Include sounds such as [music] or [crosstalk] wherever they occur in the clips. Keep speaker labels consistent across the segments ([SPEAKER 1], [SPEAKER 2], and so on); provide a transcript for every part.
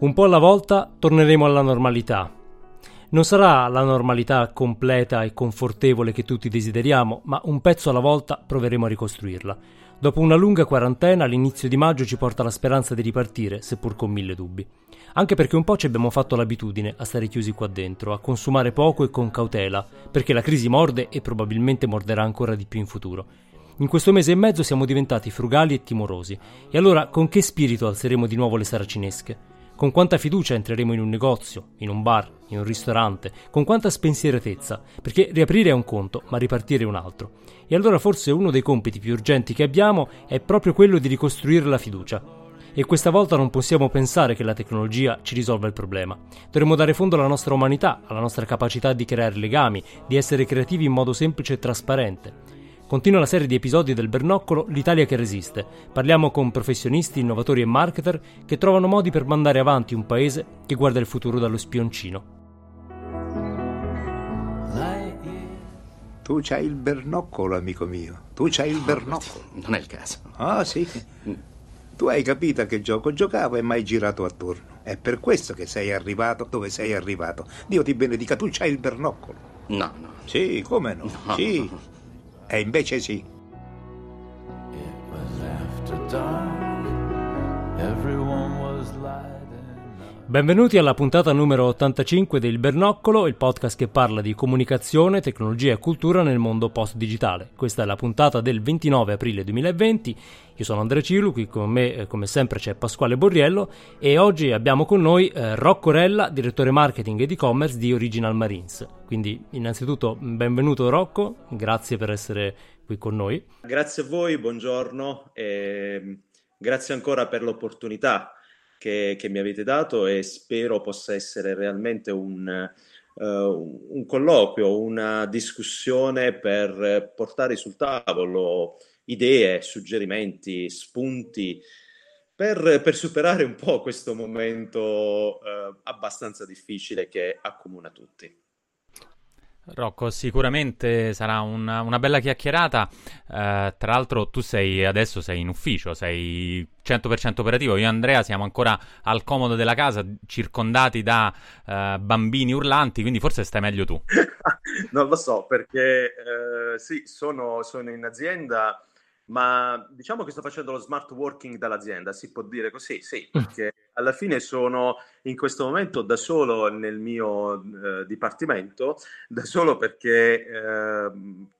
[SPEAKER 1] Un po' alla volta torneremo alla normalità. Non sarà la normalità completa e confortevole che tutti desideriamo, ma un pezzo alla volta proveremo a ricostruirla. Dopo una lunga quarantena, l'inizio di maggio ci porta la speranza di ripartire, seppur con mille dubbi. Anche perché un po' ci abbiamo fatto l'abitudine a stare chiusi qua dentro, a consumare poco e con cautela, perché la crisi morde e probabilmente morderà ancora di più in futuro. In questo mese e mezzo siamo diventati frugali e timorosi. E allora con che spirito alzeremo di nuovo le saracinesche? Con quanta fiducia entreremo in un negozio, in un bar, in un ristorante, con quanta spensieratezza, perché riaprire è un conto, ma ripartire è un altro. E allora forse uno dei compiti più urgenti che abbiamo è proprio quello di ricostruire la fiducia. E questa volta non possiamo pensare che la tecnologia ci risolva il problema. Dovremmo dare fondo alla nostra umanità, alla nostra capacità di creare legami, di essere creativi in modo semplice e trasparente. Continua la serie di episodi del Bernoccolo L'Italia che resiste. Parliamo con professionisti, innovatori e marketer che trovano modi per mandare avanti un paese che guarda il futuro dallo spioncino.
[SPEAKER 2] Tu c'hai il bernoccolo, amico mio. Tu c'hai il bernoccolo. [laughs]
[SPEAKER 3] Non è il caso.
[SPEAKER 2] Ah, sì. Tu hai capito a che gioco giocavo e mai girato attorno. È per questo che sei arrivato dove sei arrivato. Dio ti benedica, tu c'hai il bernoccolo.
[SPEAKER 3] No, no.
[SPEAKER 2] Sì, come no?
[SPEAKER 3] No.
[SPEAKER 2] Sì. [laughs] E invece sì.
[SPEAKER 4] It was after dark.
[SPEAKER 1] Benvenuti alla puntata numero 85 del Bernoccolo, il podcast che parla di comunicazione, tecnologia e cultura nel mondo post-digitale. Questa è la puntata del 29 aprile 2020. Io sono Andrea Cilu, qui con me eh, come sempre c'è Pasquale Borriello e oggi abbiamo con noi eh, Rocco Rella, direttore marketing ed e-commerce di Original Marines. Quindi innanzitutto benvenuto Rocco, grazie per essere qui con noi.
[SPEAKER 5] Grazie a voi, buongiorno e grazie ancora per l'opportunità che, che mi avete dato e spero possa essere realmente un, eh, un colloquio, una discussione per portare sul tavolo idee, suggerimenti, spunti per, per superare un po' questo momento eh, abbastanza difficile che accomuna tutti.
[SPEAKER 6] Rocco, sicuramente sarà una, una bella chiacchierata. Eh, tra l'altro, tu sei adesso sei in ufficio, sei 100% operativo. Io e Andrea siamo ancora al comodo della casa, circondati da eh, bambini urlanti, quindi forse stai meglio tu. [laughs]
[SPEAKER 5] Non lo so perché eh, sì, sono, sono in azienda, ma diciamo che sto facendo lo smart working dall'azienda, si può dire così, sì, perché alla fine sono in questo momento da solo nel mio eh, dipartimento, da solo perché eh,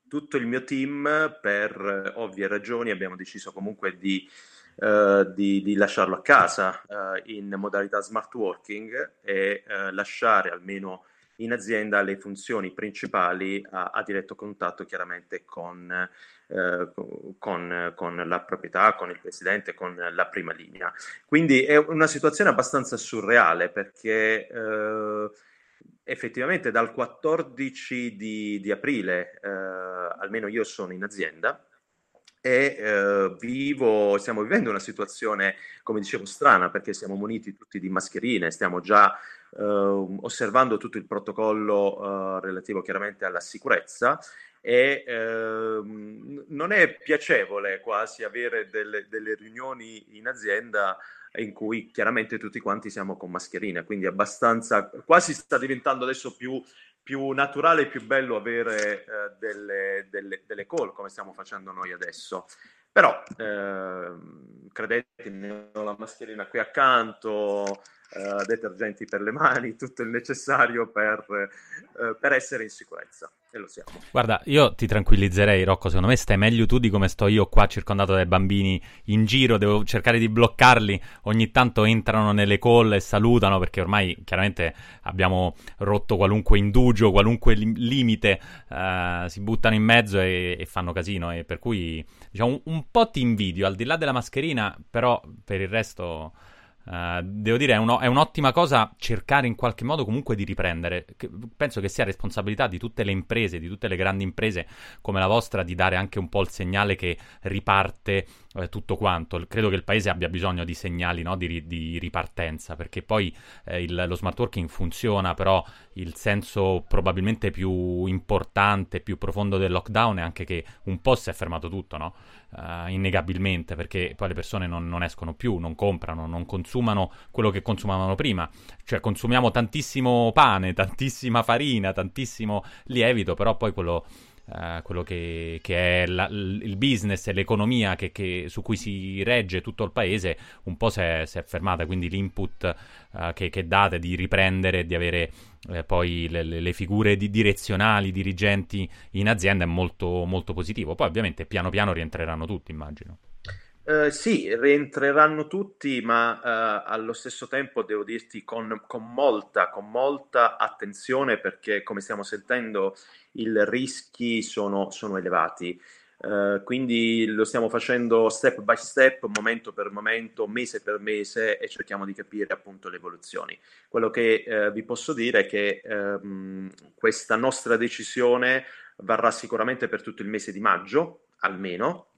[SPEAKER 5] tutto il mio team, per ovvie ragioni, abbiamo deciso comunque di, eh, di- di lasciarlo a casa eh, in modalità smart working e eh, lasciare almeno in azienda le funzioni principali a, a diretto contatto chiaramente con, eh, con- con la proprietà, con il presidente, con la prima linea. Quindi è una situazione abbastanza surreale perché eh, effettivamente dal 14 di, di aprile, eh, almeno io sono in azienda e eh, vivo, stiamo vivendo una situazione, come dicevo, strana perché siamo muniti tutti di mascherine, stiamo già eh, osservando tutto il protocollo eh, relativo chiaramente alla sicurezza e ehm, non è piacevole quasi avere delle, delle riunioni in azienda in cui chiaramente tutti quanti siamo con mascherine, quindi abbastanza, quasi sta diventando adesso più, più naturale e più bello avere eh, delle, delle, delle call come stiamo facendo noi adesso. Però ehm, credetemi, la mascherina qui accanto, eh, detergenti per le mani, [laughs] tutto il necessario per, eh, per essere in sicurezza e lo siamo.
[SPEAKER 6] Guarda, io ti tranquillizzerei, Rocco. Secondo me stai meglio tu di come sto io qua circondato dai bambini in giro. Devo cercare di bloccarli. Ogni tanto entrano nelle call e salutano perché ormai chiaramente abbiamo rotto qualunque indugio, qualunque lim- limite. eh, si buttano in mezzo e, e fanno casino. E per cui, diciamo, un, un po' ti invidio al di là della mascherina, però per il resto. Eh, devo dire, è, uno- è un'ottima cosa cercare in qualche modo comunque di riprendere. Che- penso che sia responsabilità di tutte le imprese, di tutte le grandi imprese come la vostra, di dare anche un po' il segnale che riparte eh, tutto quanto. Credo che il paese abbia bisogno di segnali no? di, di, ripartenza, perché poi eh, il, lo smart working funziona, però il senso probabilmente più importante, più profondo del lockdown è anche che un po' si è fermato tutto, no? Uh, innegabilmente, perché poi le persone non, non, escono più, non comprano, non consumano quello che consumavano prima. Cioè consumiamo tantissimo pane, [laughs] tantissima farina, tantissimo lievito, però poi quello Uh, quello che, che è la, il business e l'economia che, che, su cui si regge tutto il paese un po' si è, fermata, quindi l'input uh, che, che, date di riprendere, di avere uh, poi le, le, figure di direzionali, dirigenti in azienda è molto, molto positivo. Poi ovviamente piano piano rientreranno tutti, immagino.
[SPEAKER 5] Uh, sì, rientreranno tutti, ma uh, allo stesso tempo devo dirti con, con, molta, con, molta, attenzione perché, come stiamo sentendo, i rischi sono, sono elevati. Uh, quindi lo stiamo facendo step by step, momento per momento, mese per mese e cerchiamo di capire appunto le evoluzioni. Quello che vi posso dire è che um, questa nostra decisione varrà sicuramente per tutto il mese di maggio, almeno,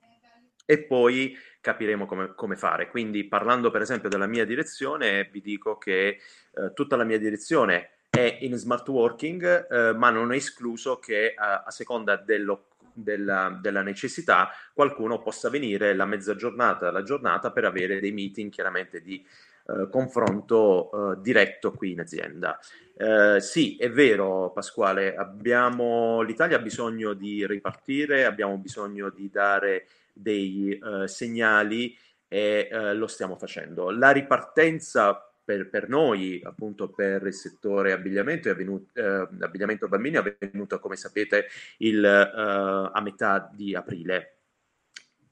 [SPEAKER 5] e poi capiremo come, come, fare. Quindi parlando per esempio della mia direzione, vi dico che eh, tutta la mia direzione è in smart working, eh, ma non è escluso che a, a seconda dello, della, della, necessità qualcuno possa venire la mezza giornata, la giornata per avere dei meeting chiaramente di eh, confronto eh, diretto qui in azienda. Eh, sì, è vero Pasquale, abbiamo, l'Italia ha bisogno di ripartire, abbiamo bisogno di dare dei uh, segnali e uh, lo stiamo facendo. La ripartenza per, per, noi, appunto per il settore abbigliamento, è avvenuto, eh, abbigliamento bambini è avvenuta, come sapete, il, eh, a metà di aprile,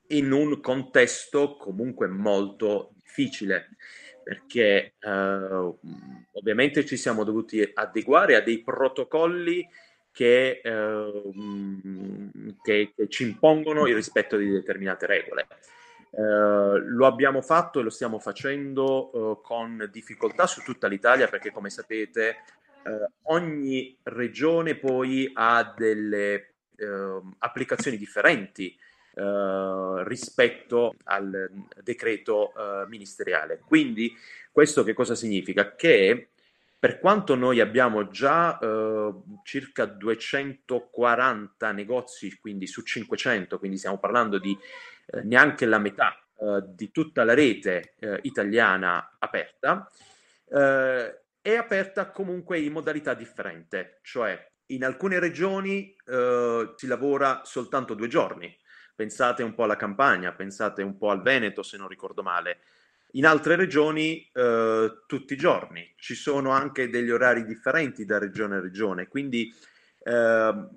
[SPEAKER 5] in un contesto comunque molto difficile, perché eh, ovviamente ci siamo dovuti adeguare a dei protocolli che, eh, che, che, ci impongono il rispetto di determinate regole. Eh, lo abbiamo fatto e lo stiamo facendo eh, con difficoltà su tutta l'Italia perché come sapete eh, ogni regione poi ha delle ehm, applicazioni differenti Uh, rispetto al decreto uh, ministeriale. Quindi questo che cosa significa? Che per quanto noi abbiamo già eh, circa 240 negozi, quindi su 500, quindi stiamo parlando di eh, neanche la metà eh, di tutta la rete eh, italiana aperta, eh, è aperta comunque in modalità differente, cioè in alcune regioni eh, si lavora soltanto due giorni. Pensate un po' alla Campania, pensate un po' al Veneto, se non ricordo male in altre regioni eh, tutti i giorni, ci sono anche degli orari differenti da regione a regione, quindi eh,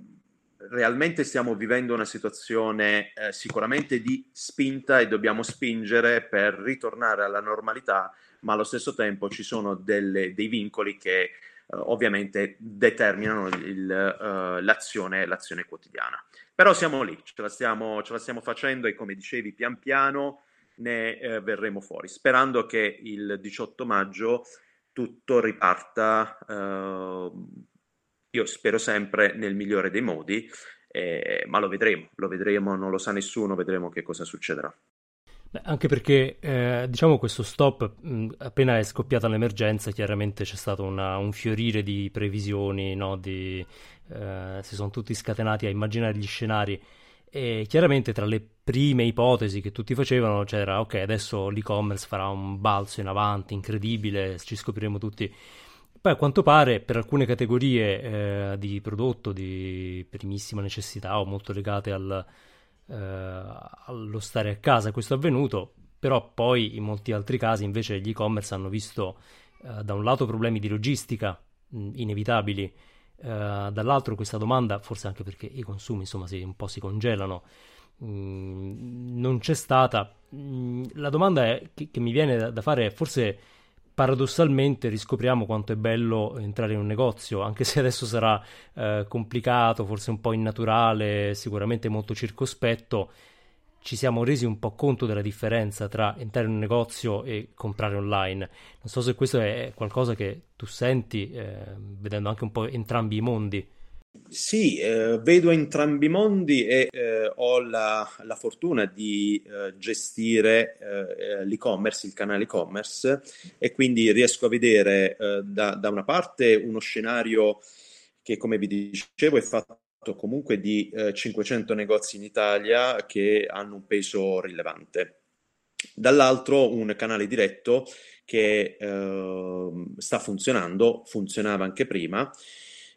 [SPEAKER 5] realmente stiamo vivendo una situazione eh, sicuramente di spinta e dobbiamo spingere per ritornare alla normalità, ma allo stesso tempo ci sono delle, dei vincoli che eh, ovviamente determinano il, uh, l'azione, l'azione, quotidiana. Però siamo lì, ce la, stiamo, ce la stiamo facendo e come dicevi pian piano ne eh, verremo fuori, sperando che il 18 maggio tutto riparta, eh, io spero sempre nel migliore dei modi, eh, ma lo vedremo, lo vedremo, non lo sa nessuno, vedremo che cosa succederà.
[SPEAKER 1] Anche perché eh, diciamo questo stop, mh, appena è scoppiata l'emergenza, chiaramente c'è stato una, un fiorire di previsioni, no? di, eh, si sono tutti scatenati a immaginare gli scenari e chiaramente tra le prime ipotesi che tutti facevano c'era ok adesso l'e-commerce farà un balzo in avanti incredibile ci scopriremo tutti. Poi a quanto pare per alcune categorie eh, di prodotto di primissima necessità o molto legate al, eh, allo stare a casa questo è avvenuto però poi in molti altri casi invece gli e-commerce hanno visto eh, da un lato problemi di logistica mh, inevitabili Uh, dall'altro questa domanda, forse anche perché i consumi insomma si, un po' si congelano, mm, non c'è stata. Mm, la domanda è, che, che, mi viene da, da, fare è forse paradossalmente riscopriamo quanto è bello entrare in un negozio, anche [laughs] se adesso sarà uh, complicato, forse un po' innaturale, sicuramente molto circospetto ci siamo resi un po' conto della differenza tra entrare in un negozio e comprare online. Non so se questo è qualcosa che tu senti, eh, vedendo anche un po' entrambi i mondi.
[SPEAKER 5] Sì, eh, vedo entrambi i mondi e eh, ho la, la fortuna di eh, gestire eh, l'e-commerce, il canale e-commerce e quindi riesco a vedere eh, da, da una parte uno scenario che, come vi dicevo, è fatto comunque di eh, 500 negozi in Italia che hanno un peso rilevante. Dall'altro un canale diretto che eh, sta funzionando, funzionava anche prima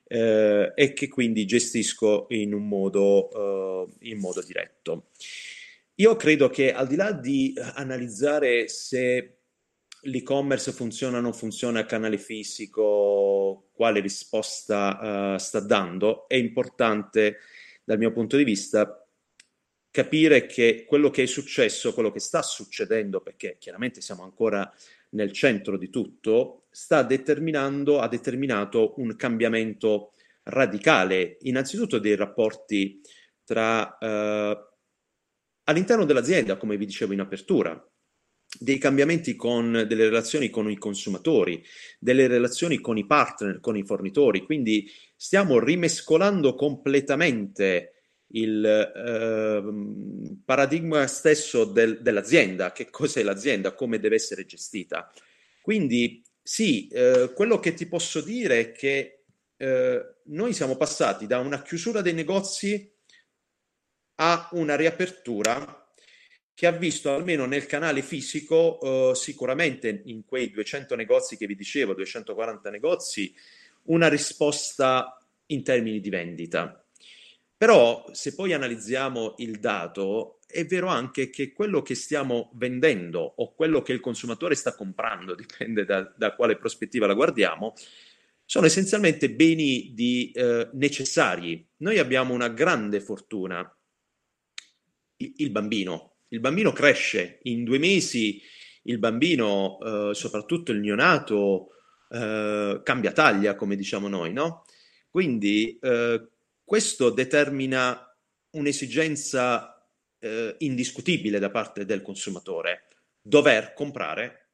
[SPEAKER 5] eh, e che quindi gestisco in un modo, eh, in modo diretto. Io credo che al di là di analizzare se l'e-commerce funziona o non funziona a canale fisico, quale risposta uh, sta dando, è importante dal mio punto di vista capire che quello che è successo, quello che sta succedendo, perché chiaramente siamo ancora nel centro di tutto, sta determinando, ha determinato un cambiamento radicale, innanzitutto dei rapporti tra uh, all'interno dell'azienda, come vi dicevo in apertura, dei cambiamenti con delle relazioni con i consumatori, delle relazioni con i partner, con i fornitori, quindi stiamo rimescolando completamente il eh, paradigma stesso del, dell'azienda, che cos'è l'azienda, come deve essere gestita. Quindi sì, eh, quello che ti posso dire è che eh, noi siamo passati da una chiusura dei negozi a una riapertura che ha visto almeno nel canale fisico, eh, sicuramente in quei 200 negozi che vi dicevo, 240 negozi, una risposta in termini di vendita. Però se poi analizziamo il dato, è vero anche che quello che stiamo vendendo o quello che il consumatore sta comprando, [laughs] dipende da, da quale prospettiva la guardiamo, sono essenzialmente beni di, eh, necessari. Noi abbiamo una grande fortuna, il, il bambino, il bambino cresce, in due mesi il bambino, eh, soprattutto il neonato, eh, cambia taglia, come diciamo noi, no? Quindi eh, questo determina un'esigenza eh, indiscutibile da parte del consumatore, dover comprare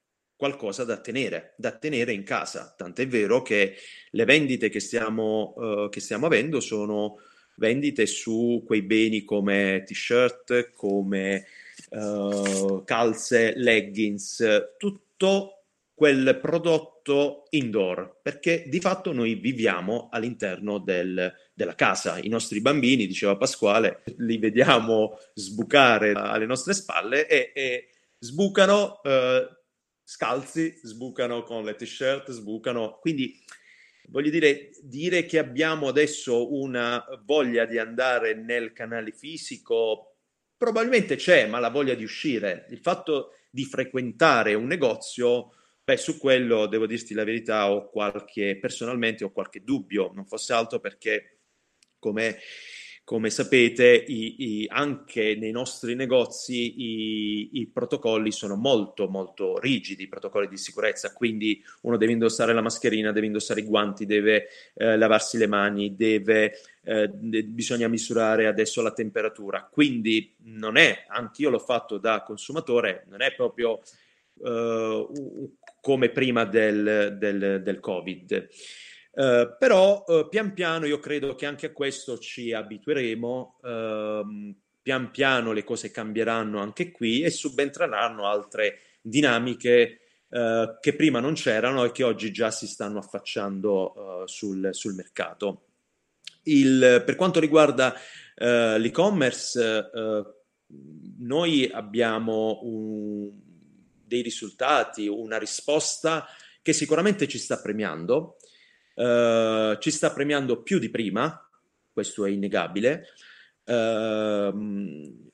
[SPEAKER 5] qualcosa da tenere, da tenere in casa. Tant'è vero che le vendite che stiamo, uh, che stiamo avendo sono vendite su quei beni come t-shirt, come uh, calze, leggings, tutto quel prodotto indoor, perché di fatto noi viviamo all'interno del, della casa. I nostri bambini, diceva Pasquale, li vediamo sbucare alle nostre spalle e, e sbucano uh, scalzi, sbucano con le t-shirt, sbucano. Quindi voglio dire, dire che abbiamo adesso una voglia di andare nel canale fisico Probabilmente c'è, ma la voglia di uscire, il fatto di frequentare un negozio, beh, su quello devo dirti la verità, ho qualche, personalmente ho qualche dubbio, non fosse altro perché come come sapete, i, i, anche nei nostri negozi i, i, protocolli sono molto, molto rigidi, i protocolli di sicurezza, quindi uno deve indossare la mascherina, deve indossare i guanti, deve eh, lavarsi le mani, deve, eh, bisogna misurare adesso la temperatura. Quindi non è, anch'io l'ho fatto da consumatore, non è proprio eh, come prima del, del, del Covid. Uh, però uh, pian piano io credo che anche a questo ci abitueremo, uh, pian piano le cose cambieranno anche qui e subentreranno altre dinamiche eh, che prima non c'erano e che oggi già si stanno affacciando sul, sul, mercato. Il, per quanto riguarda l'e-commerce, noi abbiamo un, dei risultati, una risposta che sicuramente ci sta premiando Uh, ci sta premiando più di prima, questo è innegabile, uh,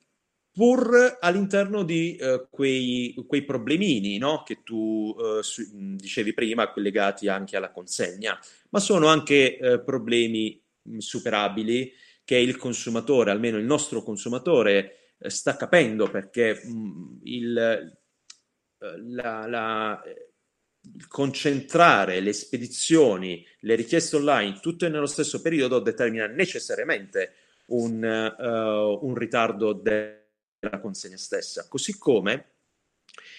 [SPEAKER 5] pur all'interno di uh, quei, quei, problemini no? che tu su, dicevi prima, legati anche alla consegna, ma sono anche problemi superabili che il consumatore, almeno il nostro consumatore, sta capendo perché mh, il, la, la concentrare le spedizioni, le richieste online tutte nello stesso periodo determina necessariamente un, uh, un ritardo della consegna stessa. Così come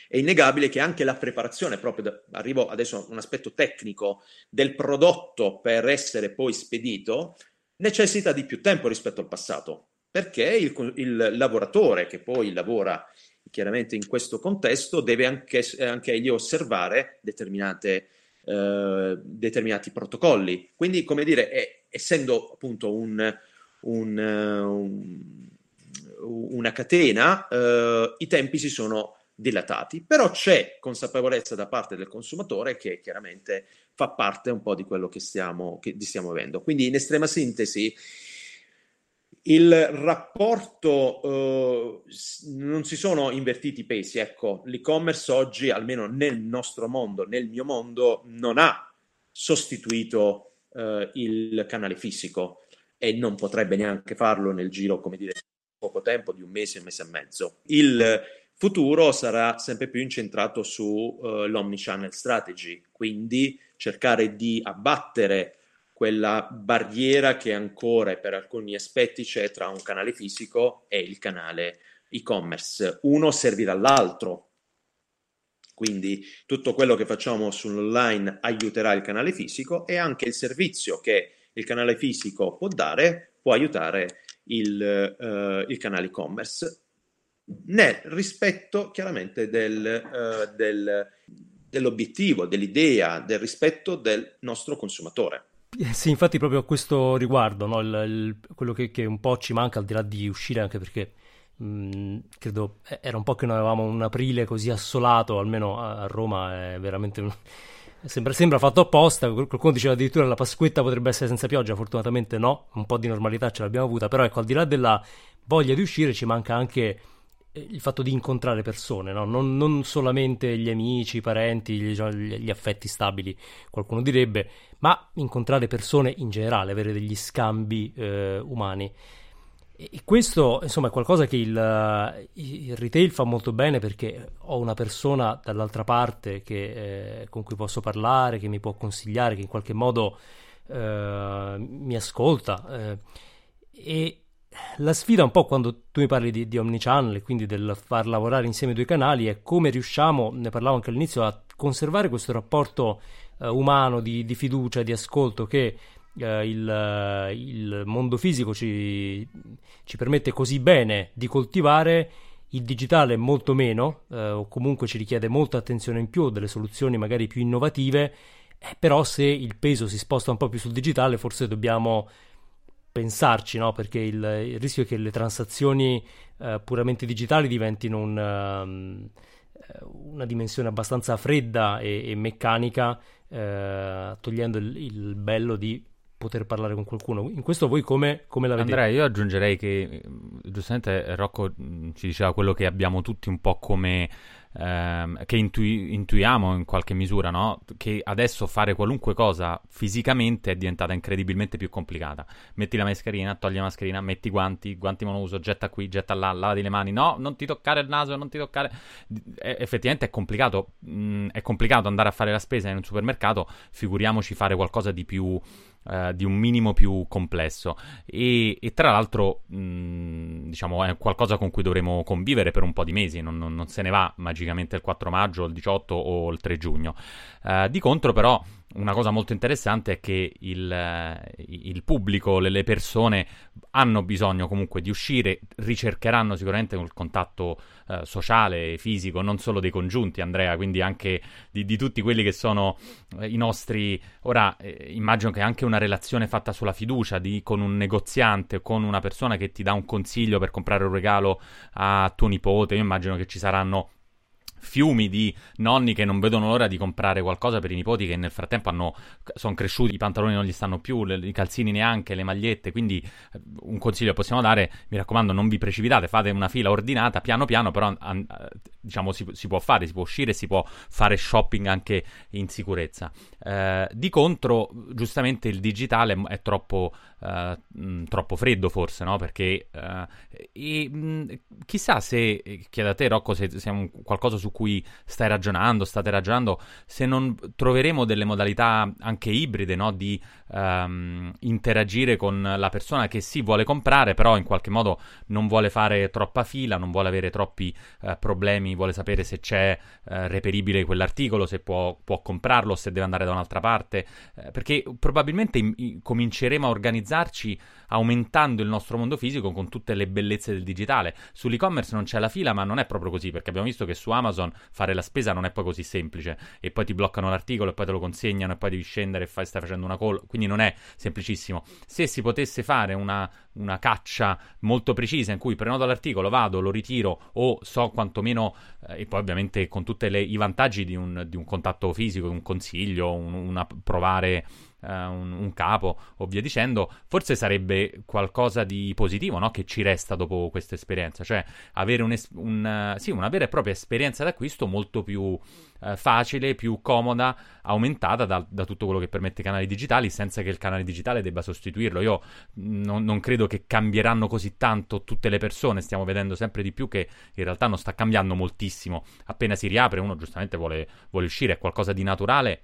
[SPEAKER 5] è innegabile che anche la preparazione, proprio da, arrivo adesso a un aspetto tecnico del prodotto per essere poi spedito, necessita di più tempo rispetto al passato, perché il, il lavoratore che poi lavora chiaramente in questo contesto deve anche, anche egli osservare eh, determinati protocolli. Quindi, come dire, è, essendo appunto un, un, un, una catena, eh, i tempi si sono dilatati, però c'è consapevolezza da parte del consumatore che chiaramente fa parte un po' di quello che stiamo, che stiamo avendo. Quindi in estrema sintesi il rapporto eh, non si sono invertiti i pesi, ecco, l'e-commerce oggi, almeno nel nostro mondo, nel mio mondo, non ha sostituito eh, il canale fisico e non potrebbe neanche farlo nel giro, come dire, poco tempo, di un mese, un mese e mezzo. Il futuro sarà sempre più incentrato sull'omnichannel uh, strategy, quindi cercare di abbattere quella barriera che ancora per alcuni aspetti c'è tra un canale fisico e il canale e-commerce. Uno servirà all'altro, quindi tutto quello che facciamo sull'online aiuterà il canale fisico e anche il servizio che il canale fisico può dare può aiutare il, uh, il canale e-commerce nel rispetto chiaramente del, uh, del, dell'obiettivo, dell'idea, del rispetto del nostro consumatore.
[SPEAKER 1] Eh, sì, infatti proprio a questo riguardo, no? il, il, quello che, che, un po' ci manca al di là di uscire, anche perché mh, credo era un po' che non avevamo un aprile così assolato, almeno a, a Roma è veramente... Un... [laughs] Sembra, sembra, fatto apposta, qualcuno diceva addirittura la Pasquetta potrebbe essere senza pioggia, fortunatamente no, un po' di normalità ce l'abbiamo avuta, però ecco, al di là della voglia di uscire ci manca anche eh, il fatto di incontrare persone, no? non, non, solamente gli amici, i parenti, gli, gli, affetti stabili, qualcuno direbbe, ma incontrare persone in generale, avere degli scambi eh, umani. E questo, insomma, è qualcosa che il, il, retail fa molto bene perché ho una persona dall'altra parte che, eh, con cui posso parlare, che mi può consigliare, che in qualche modo eh, mi ascolta. Eh, e la sfida un po' quando tu mi parli di, di omnichannel e quindi del far lavorare insieme i due canali è come riusciamo, ne parlavo anche all'inizio, a conservare questo rapporto eh, umano di, di, fiducia, di ascolto che eh, il, il, mondo fisico ci, ci, permette così bene di coltivare, il digitale molto meno, eh, o comunque ci richiede molta attenzione in più, delle soluzioni magari più innovative, eh, però se il peso si sposta un po' più sul digitale forse dobbiamo pensarci, no? perché il, il, rischio è che le transazioni uh, puramente digitali diventino un, uh, una dimensione abbastanza fredda e, e meccanica, uh, togliendo il, il, bello di poter parlare con qualcuno. In questo voi come, come la vedete?
[SPEAKER 6] Andrea, io aggiungerei che giustamente Rocco ci diceva quello che abbiamo tutti un po' come ehm, che intui- intuiamo in qualche misura, no? Che adesso fare qualunque cosa fisicamente è diventata incredibilmente più complicata. Metti la mascherina, togli la mascherina, metti i guanti, guanti monouso, getta qui, getta là, lavati le mani, no, non ti toccare il naso, non ti toccare... È, effettivamente è complicato, mh, è complicato andare a fare la spesa in un supermercato, figuriamoci fare qualcosa di più eh, di un minimo più complesso e, e tra l'altro mh, diciamo è qualcosa con cui dovremo convivere per un po' di mesi, non, non, non se ne va magicamente il 4 maggio, il 18 o il 3 giugno. Uh, di contro però una cosa molto interessante è che il, il, pubblico, le persone hanno bisogno comunque di uscire, ricercheranno sicuramente il contatto eh, sociale, fisico, non solo dei congiunti, Andrea, quindi anche di, di tutti quelli che sono eh, i nostri... Ora eh, immagino che anche una relazione fatta sulla fiducia di, con un negoziante, con una persona che ti dà un consiglio per comprare un regalo a tuo nipote, io immagino che ci saranno fiumi di nonni che non vedono l'ora di comprare qualcosa per i nipoti che nel frattempo hanno, sono cresciuti, i pantaloni non gli stanno più, le, i calzini neanche, le magliette, quindi eh, un consiglio possiamo dare, mi raccomando non vi precipitate, fate una fila ordinata piano piano, però an, diciamo si, si, può fare, si può uscire, si può fare shopping anche in sicurezza. Eh, di contro, giustamente il digitale è troppo, eh, troppo freddo forse, no? Perché eh, e, mh, chissà se, chiedo a te Rocco, se, se qualcosa su cui stai ragionando, state ragionando, se non troveremo delle modalità anche ibride, no? Di um, interagire con la persona che sì vuole comprare, però in qualche modo non vuole fare troppa fila, non vuole avere troppi uh, problemi reclami, vuole sapere se c'è eh, reperibile quell'articolo, se può, può, comprarlo, se deve andare da un'altra parte, eh, perché probabilmente in, in, cominceremo a organizzarci aumentando il nostro mondo fisico con tutte le bellezze del digitale. Sull'e-commerce non c'è la fila, ma non è proprio così, perché abbiamo visto che su Amazon fare la spesa non è poi così semplice e poi ti bloccano l'articolo e poi te lo consegnano e poi devi scendere e fai, stai facendo una call, quindi non è semplicissimo. Se si potesse fare una, una caccia molto precisa in cui prenoto l'articolo, vado, lo ritiro o so quantomeno, e poi ovviamente con tutti i vantaggi di un, di un, contatto fisico, un consiglio, un, una provare uh, un, un, capo o via dicendo, forse sarebbe qualcosa di positivo no? che ci resta dopo questa esperienza, cioè avere un, un, sì, una vera e propria esperienza d'acquisto molto più uh, facile, più comoda, aumentata da, da, tutto quello che permette i canali digitali senza che il canale digitale debba sostituirlo. Io non, non credo che cambieranno così tanto tutte le persone, stiamo vedendo sempre di più che in realtà non sta cambiando moltissimo. Appena si riapre uno giustamente vuole, vuole uscire, è qualcosa di naturale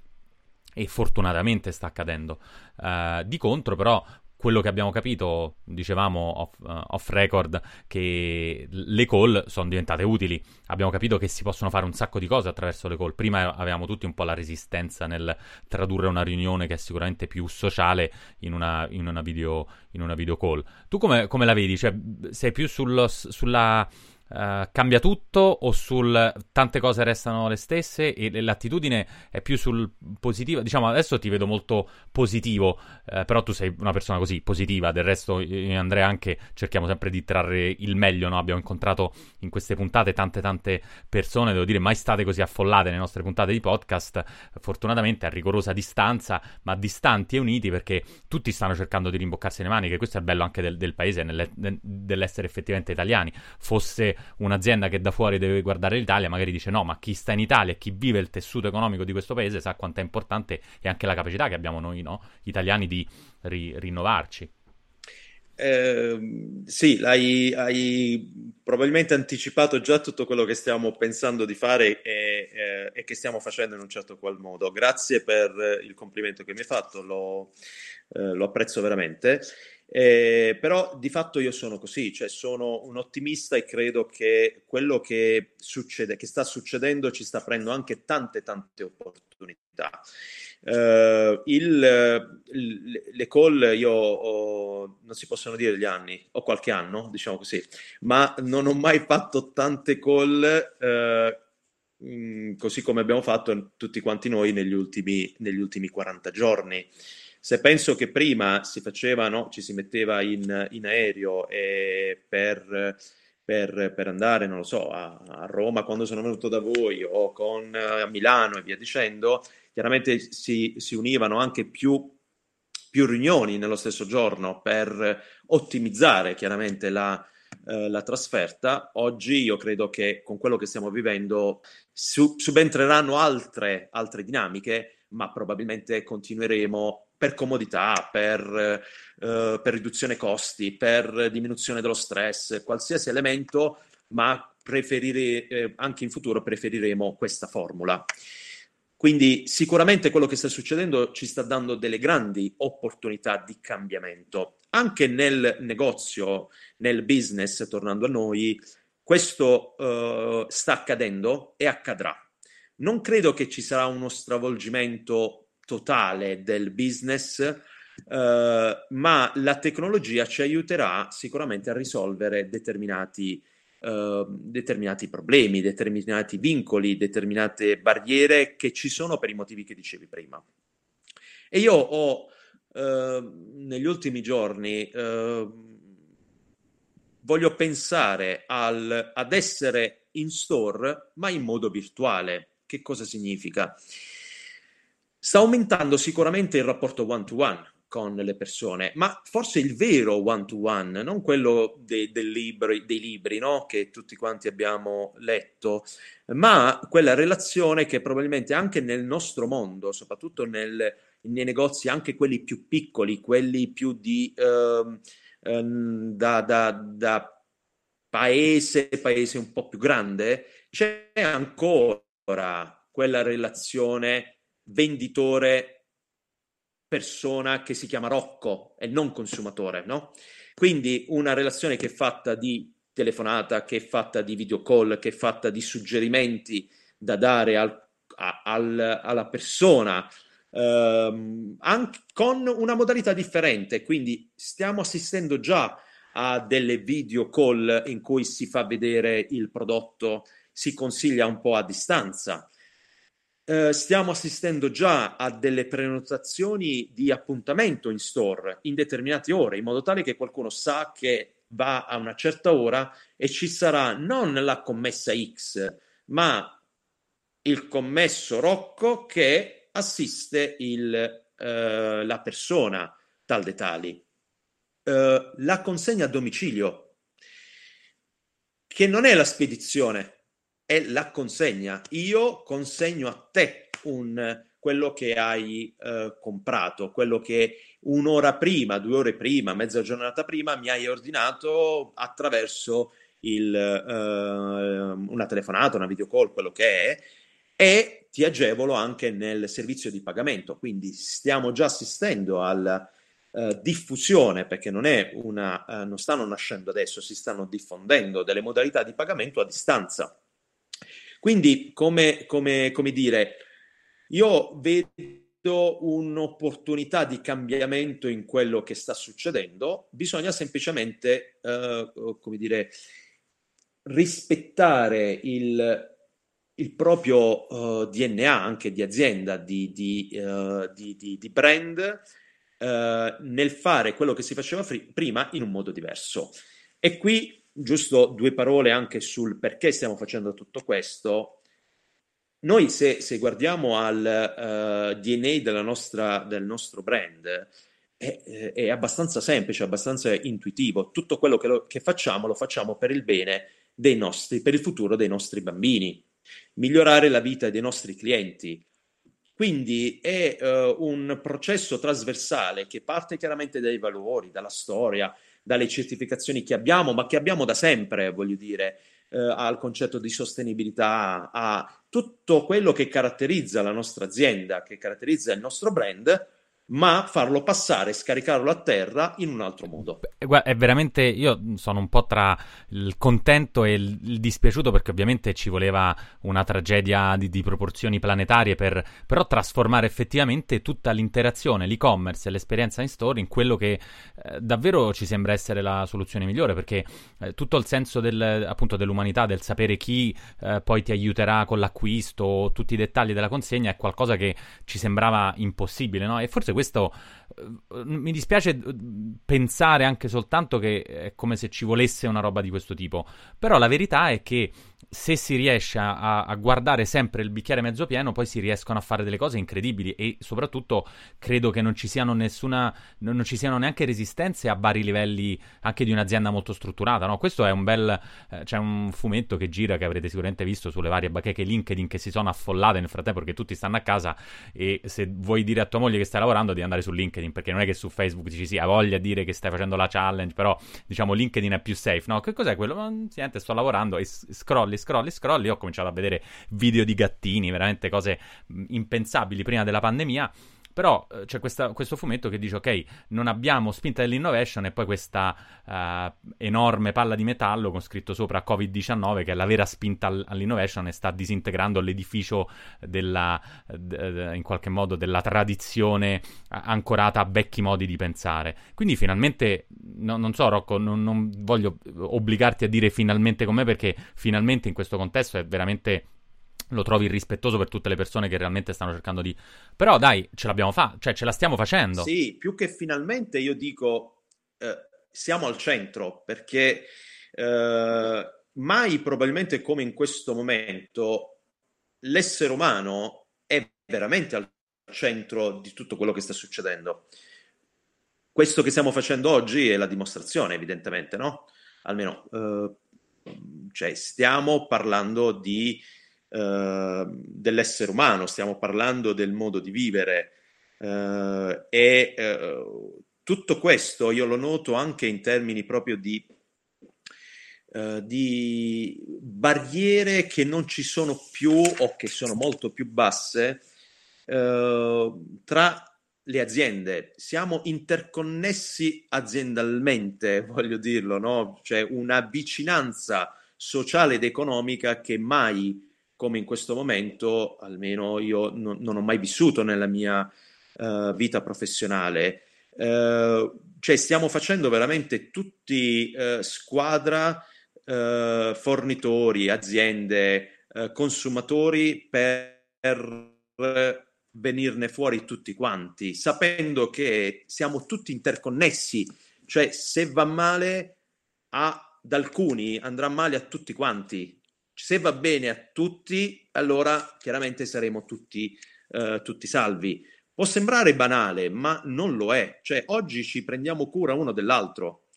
[SPEAKER 6] e fortunatamente sta accadendo. Uh, di contro, però, quello che abbiamo capito, dicevamo off, uh, off, record, che le call sono diventate utili. Abbiamo capito che si possono fare un sacco di cose attraverso le call. Prima avevamo tutti un po' la resistenza nel tradurre una riunione che è sicuramente più sociale in una, in una, video, in una video, call. Tu come, come la vedi? Cioè, sei più sullo, sulla Uh, cambia tutto o sul tante cose restano le stesse e l'attitudine è più sul positivo diciamo adesso ti vedo molto positivo uh, però tu sei una persona così positiva del resto io e Andrea anche cerchiamo sempre di trarre il meglio no? abbiamo incontrato in queste puntate tante tante persone devo dire mai state così affollate nelle nostre puntate di podcast fortunatamente a rigorosa distanza ma distanti e uniti perché tutti stanno cercando di rimboccarsi le maniche questo è il bello anche del, del paese nelle, dell'essere effettivamente italiani fosse un'azienda che da fuori deve guardare l'Italia magari dice no, ma chi sta in Italia e chi vive il tessuto economico di questo paese sa quanto è importante e anche la capacità che abbiamo noi, no? italiani, di ri- rinnovarci.
[SPEAKER 5] Eh, sì, hai, hai, probabilmente anticipato già tutto quello che stiamo pensando di fare e, eh, e, che stiamo facendo in un certo qual modo. Grazie per il complimento che mi hai fatto, lo, eh, lo apprezzo veramente. Eh, però di fatto io sono così, cioè sono un ottimista e credo che quello che succede, che sta succedendo, ci sta aprendo anche tante tante opportunità. Uh, il, il, le call io ho, non si possono dire gli anni, ho qualche anno, diciamo così, ma non ho mai fatto tante call uh, mh, così come abbiamo fatto tutti quanti noi negli ultimi, negli ultimi 40 giorni. Se penso che prima si faceva, no, ci si metteva in, in aereo per, per, per, andare, non lo so, a, a, Roma quando sono venuto da voi o con, a Milano e via dicendo, chiaramente si, si univano anche più, più, riunioni nello stesso giorno per ottimizzare chiaramente la, eh, la trasferta. Oggi io credo che con quello che stiamo vivendo su, subentreranno altre, altre dinamiche, ma probabilmente continueremo per comodità, per, eh, per riduzione costi, per diminuzione dello stress, qualsiasi elemento, ma preferire, eh, anche in futuro preferiremo questa formula. Quindi sicuramente quello che sta succedendo ci sta dando delle grandi opportunità di cambiamento. Anche nel negozio, nel business, tornando a noi, questo uh, sta accadendo e accadrà. Non credo che ci sarà uno stravolgimento totale del business, Uh, ma la tecnologia ci aiuterà sicuramente a risolvere determinati, uh, determinati, problemi, determinati vincoli, determinate barriere che ci sono per i motivi che dicevi prima. E io ho uh, negli ultimi giorni voglio pensare al, ad essere in store, ma in modo virtuale. Che cosa significa? Sta aumentando sicuramente il rapporto one-to-one con le persone, ma forse il vero one-to-one, non quello dei, dei libri, dei libri no? che tutti quanti abbiamo letto, ma quella relazione che probabilmente anche nel nostro mondo, soprattutto nel, nei negozi, anche quelli più piccoli, quelli più di uh, um, da, da, da paese, paese un po' più grande, c'è ancora quella relazione venditore persona che si chiama Rocco e non consumatore, no? Quindi una relazione che è fatta di telefonata, che è fatta di video call, che è fatta di suggerimenti da dare al, a, al, alla persona, ehm, anche con una modalità differente. Quindi stiamo assistendo già a delle video call in cui si fa vedere il prodotto, si consiglia un po' a distanza. Eh, stiamo assistendo già a delle prenotazioni di appuntamento in store in determinate ore, in modo tale che qualcuno sa che va a una certa ora e ci sarà non la commessa X, ma il commesso Rocco che assiste il, eh, la persona tal de tali. Eh, la consegna a domicilio, che non è la spedizione, è la consegna. Io consegno a te un, quello che hai eh, comprato, quello che un'ora prima, due ore prima, mezza giornata prima mi hai ordinato attraverso il, eh, una telefonata, una video call, quello che è, e ti agevolo anche nel servizio di pagamento. Quindi stiamo già assistendo alla eh, diffusione, perché non, è una, eh, non stanno nascendo adesso, si stanno diffondendo delle modalità di pagamento a distanza. Quindi, come, come, come dire, io vedo un'opportunità di cambiamento in quello che sta succedendo, bisogna semplicemente, eh, come dire, rispettare il, il proprio uh, eh, DNA anche di azienda, di, di, uh, di, di brand, uh, nel fare quello che si faceva fri- prima in un modo diverso. E qui giusto due parole anche sul perché stiamo facendo tutto questo. Noi se, se guardiamo al uh, DNA nostra, del nostro brand, è, è, abbastanza semplice, abbastanza intuitivo. Tutto quello che, lo, che facciamo lo facciamo per il bene dei nostri, per il futuro dei nostri bambini, migliorare la vita dei nostri clienti. Quindi è uh, un processo trasversale che parte chiaramente dai valori, dalla storia, dalle certificazioni che abbiamo, ma che abbiamo da sempre, voglio dire, eh, al concetto di sostenibilità, a tutto quello che caratterizza la nostra azienda, che caratterizza il nostro brand, ma farlo passare, scaricarlo a terra in un altro modo.
[SPEAKER 6] È veramente, io sono un po' tra il contento e il, il dispiaciuto perché ovviamente ci voleva una tragedia di, di proporzioni planetarie per però trasformare effettivamente tutta l'interazione, l'e-commerce e l'esperienza in store in quello che eh, davvero ci sembra essere la soluzione migliore perché eh, tutto il senso del, appunto dell'umanità, del sapere chi eh, poi ti aiuterà con l'acquisto, tutti i dettagli della consegna è qualcosa che ci sembrava impossibile, no? E forse questo eh, mi dispiace eh, pensare anche soltanto che è come se ci volesse una roba di questo tipo. Però la verità è che se si riesce a, a, guardare sempre il bicchiere mezzo pieno, poi si riescono a fare delle cose incredibili e soprattutto credo che non ci siano nessuna, non ci siano neanche resistenze a vari livelli anche di un'azienda molto strutturata. No? Questo è un bel, eh, c'è un fumetto che gira che avrete sicuramente visto sulle varie bacheche LinkedIn che si sono affollate nel frattempo perché tutti stanno a casa e se vuoi dire a tua moglie che stai lavorando devi andare su LinkedIn perché non è che su Facebook dici sì, ha voglia di dire che stai facendo la challenge, però diciamo LinkedIn è più safe. No, che cos'è quello? Niente, sto lavorando e scrolli scrolli, scrolli, ho cominciato a vedere video di gattini, veramente cose impensabili prima della pandemia. Però eh, c'è questa, questo fumetto che dice: Ok, non abbiamo spinta dell'innovation, e poi questa uh, enorme palla di metallo con scritto sopra Covid-19, che è la vera spinta all'innovation e sta disintegrando l'edificio della, d- in qualche modo della tradizione ancorata a vecchi modi di pensare. Quindi, finalmente, no, non so, Rocco, non, non voglio obbligarti a dire finalmente com'è, perché finalmente in questo contesto è veramente lo trovi irrispettoso per tutte le persone che realmente stanno cercando di... Però dai, ce l'abbiamo fatta, cioè ce la stiamo facendo.
[SPEAKER 5] Sì, più che finalmente io dico eh, siamo al centro perché eh, mai probabilmente come in questo momento l'essere umano è veramente al centro di tutto quello che sta succedendo. Questo che stiamo facendo oggi è la dimostrazione, evidentemente, no? Almeno, eh, cioè, stiamo parlando di eh, dell'essere umano, stiamo parlando del modo di vivere eh, e eh, tutto questo io lo noto anche in termini proprio di, eh, di barriere che non ci sono più o che sono molto più basse tra le aziende, siamo interconnessi aziendalmente, [laughs] voglio dirlo, no? C'è una vicinanza sociale ed economica che mai, come in questo momento, almeno io non, non ho mai vissuto nella mia uh, vita professionale. Uh, cioè stiamo facendo veramente tutti uh, squadra, fornitori, aziende, consumatori per venirne fuori tutti quanti, sapendo che siamo tutti interconnessi, cioè se va male ad alcuni andrà male a tutti quanti. Se va bene a tutti, allora chiaramente saremo tutti, uh, tutti salvi. Può sembrare banale, ma non lo è. Cioè, oggi ci prendiamo cura uno dell'altro.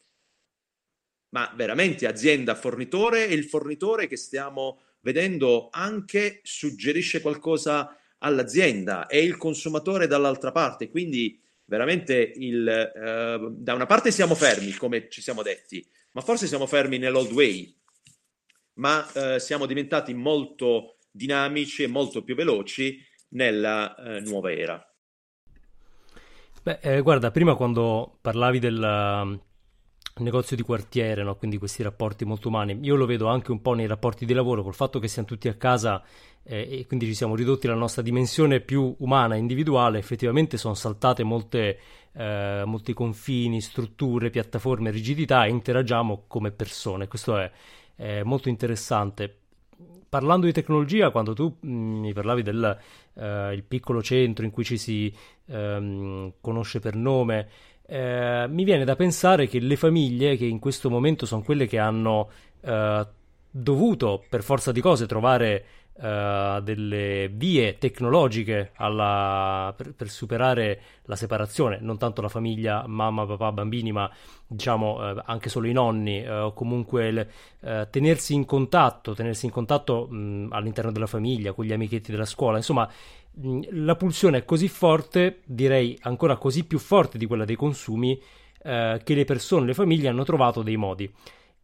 [SPEAKER 5] Ma veramente azienda, fornitore e il fornitore che stiamo vedendo anche suggerisce qualcosa all'azienda e il consumatore dall'altra parte. Quindi veramente il, uh, da una parte siamo fermi, come ci siamo detti, ma forse siamo fermi nell'old way, ma uh, siamo diventati molto dinamici e molto più veloci nella uh, nuova era.
[SPEAKER 1] Beh, eh, guarda, prima quando parlavi del negozio di quartiere, no? quindi questi rapporti molto umani, io lo vedo anche un po' nei rapporti di lavoro, col fatto che siamo tutti a casa eh, e quindi ci siamo ridotti alla nostra dimensione più umana, individuale, effettivamente sono saltate molte, eh, molti confini, strutture, piattaforme, rigidità e interagiamo come persone. Questo è, è molto interessante. Parlando di tecnologia, quando tu mm, mi parlavi del uh, piccolo centro in cui ci si um, conosce per nome, eh, mi viene da pensare che le famiglie, che in questo momento sono quelle che hanno eh, dovuto per forza di cose trovare uh, delle vie tecnologiche alla, per, per, superare la separazione, non tanto la famiglia mamma, papà, bambini, ma diciamo uh, anche solo i nonni, uh, o comunque le, tenersi in contatto, tenersi in contatto mh, all'interno della famiglia, con gli amichetti della scuola, insomma la pulsione è così forte, direi ancora così più forte di quella dei consumi, che le persone, le famiglie hanno trovato dei modi.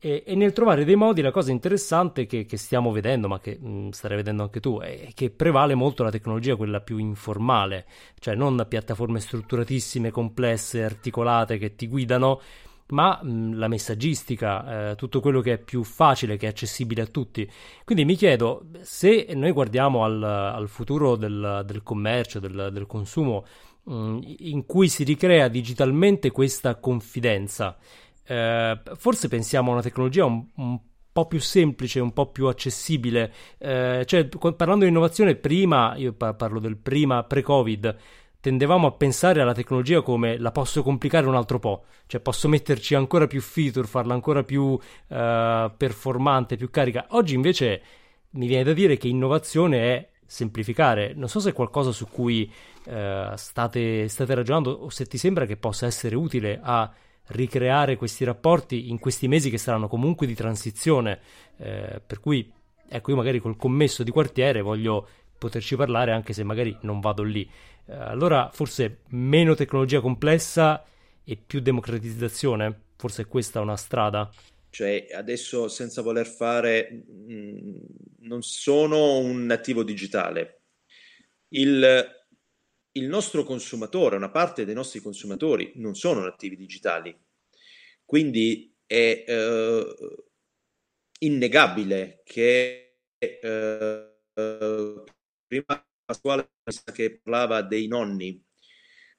[SPEAKER 1] E, e, nel trovare dei modi la cosa interessante che, che stiamo vedendo, ma che mh, mm, starei vedendo anche tu, è che prevale molto la tecnologia, quella più informale, cioè non piattaforme strutturatissime, complesse, articolate che ti guidano, ma mh, mm, la messaggistica, eh, tutto quello che è più facile, che è accessibile a tutti. Quindi mi chiedo se noi guardiamo al, al futuro del, del commercio, del, del consumo, mh, mm, in cui si ricrea digitalmente questa confidenza eh, forse pensiamo a una tecnologia un, un, po' più semplice, un po' più accessibile. Eh, cioè, parlando di innovazione, prima, io parlo del prima pre-Covid, tendevamo a pensare alla tecnologia come la posso complicare un altro po', cioè posso metterci ancora più feature, farla ancora più uh, performante, più carica. Oggi invece mi viene da dire che innovazione è semplificare. Non so se è qualcosa su cui uh, state, state ragionando o se ti sembra che possa essere utile a ricreare questi rapporti in questi mesi che saranno comunque di transizione, eh, per cui ecco io magari col commesso di quartiere voglio poterci parlare anche se magari non vado lì. Eh, allora forse meno tecnologia complessa e più democratizzazione, forse è questa una strada.
[SPEAKER 5] Cioè, adesso senza voler fare, mh, mm, non sono un nativo digitale. Il, il nostro consumatore, una parte dei nostri consumatori non sono nativi digitali, quindi è eh, innegabile che eh, prima Pasquale che parlava dei nonni,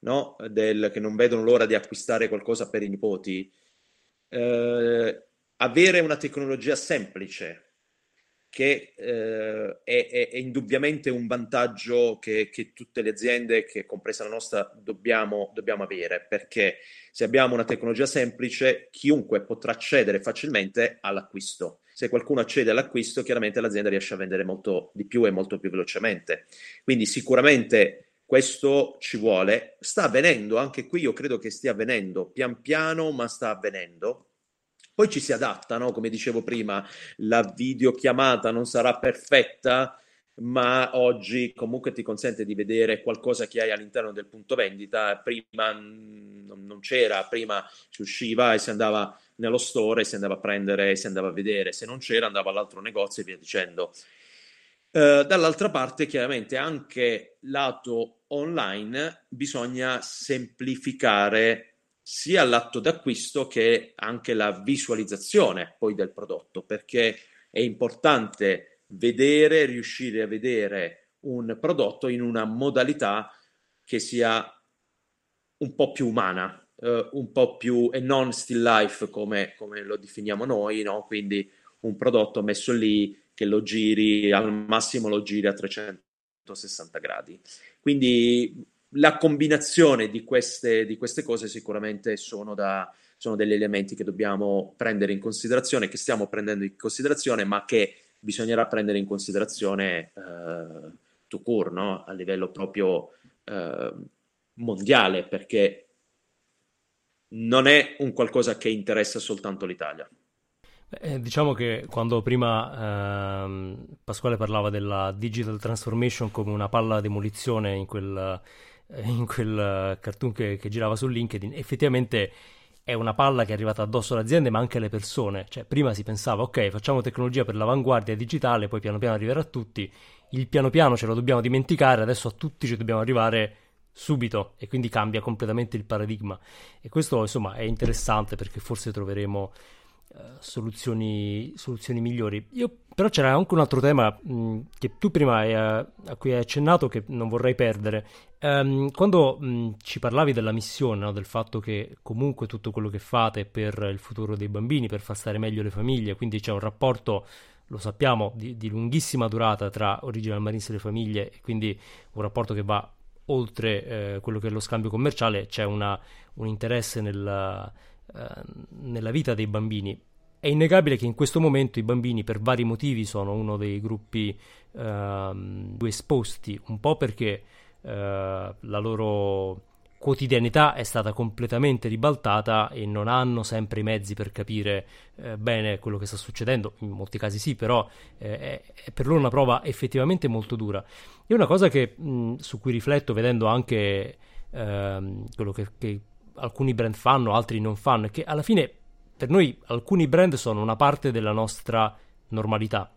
[SPEAKER 5] no? Del, che non vedono l'ora di acquistare qualcosa per i nipoti, eh, avere una tecnologia semplice che eh, è, è, indubbiamente un vantaggio che, che, tutte le aziende, che compresa la nostra, dobbiamo, dobbiamo, avere, perché se abbiamo una tecnologia semplice, chiunque potrà accedere facilmente all'acquisto. Se qualcuno accede all'acquisto, chiaramente l'azienda riesce a vendere molto di più e molto più velocemente. Quindi sicuramente questo ci vuole. Sta avvenendo, anche qui io credo che stia avvenendo, pian piano, ma sta avvenendo poi ci si adatta, no? come dicevo prima, la videochiamata non sarà perfetta, ma oggi comunque ti consente di vedere qualcosa che hai all'interno del punto vendita. Prima non c'era, prima si usciva e si andava nello store si andava a prendere si andava a vedere, se non c'era andava all'altro negozio e via dicendo. Uh, dall'altra parte, chiaramente, anche lato online bisogna semplificare sia l'atto d'acquisto che anche la visualizzazione poi del prodotto, perché è importante vedere, riuscire a vedere un prodotto in una modalità che sia un po' più umana, uh, un po' più e non still life come, come lo definiamo noi, no? quindi un prodotto messo lì che lo giri, al massimo lo giri a 360 gradi. Quindi la combinazione di queste, di queste cose sicuramente sono, da, sono degli elementi che dobbiamo prendere in considerazione, che stiamo prendendo in considerazione, ma che bisognerà prendere in considerazione eh, to court, no? a livello proprio eh, mondiale, perché non è un qualcosa che interessa soltanto l'Italia.
[SPEAKER 1] Eh, diciamo che quando prima ehm, Pasquale parlava della digital transformation come una palla demolizione in quel, in quel cartoon che, che, girava su LinkedIn, effettivamente è una palla che è arrivata addosso alle aziende ma anche alle persone. Cioè, prima si pensava, ok, facciamo tecnologia per l'avanguardia digitale, poi piano piano arriverà a tutti, il piano piano ce lo dobbiamo dimenticare, adesso a tutti ci dobbiamo arrivare subito e quindi cambia completamente il paradigma e questo insomma è interessante perché forse troveremo uh, soluzioni, soluzioni, migliori. Io, però c'era anche un altro tema mh, che tu prima hai, a cui hai accennato che non vorrei perdere. Um, quando mh, ci parlavi della missione, no? del fatto che comunque tutto quello che fate è per il futuro dei bambini, per far stare meglio le famiglie, quindi c'è un rapporto lo sappiamo, di, di, lunghissima durata tra Original Marines e le famiglie, e quindi un rapporto che va oltre eh, quello che è lo scambio commerciale, c'è una, un interesse nella, eh, nella vita dei bambini. È innegabile che in questo momento i bambini per vari motivi sono uno dei gruppi eh, più esposti, un po' perché eh, la loro quotidianità è stata completamente ribaltata e non hanno sempre i mezzi per capire eh, bene quello che sta succedendo, in molti casi sì, però eh, è, per loro una prova effettivamente molto dura. E una cosa che, mh, su cui rifletto vedendo anche eh, quello che, che alcuni brand fanno, altri non fanno, è che alla fine per noi alcuni brand sono una parte della nostra normalità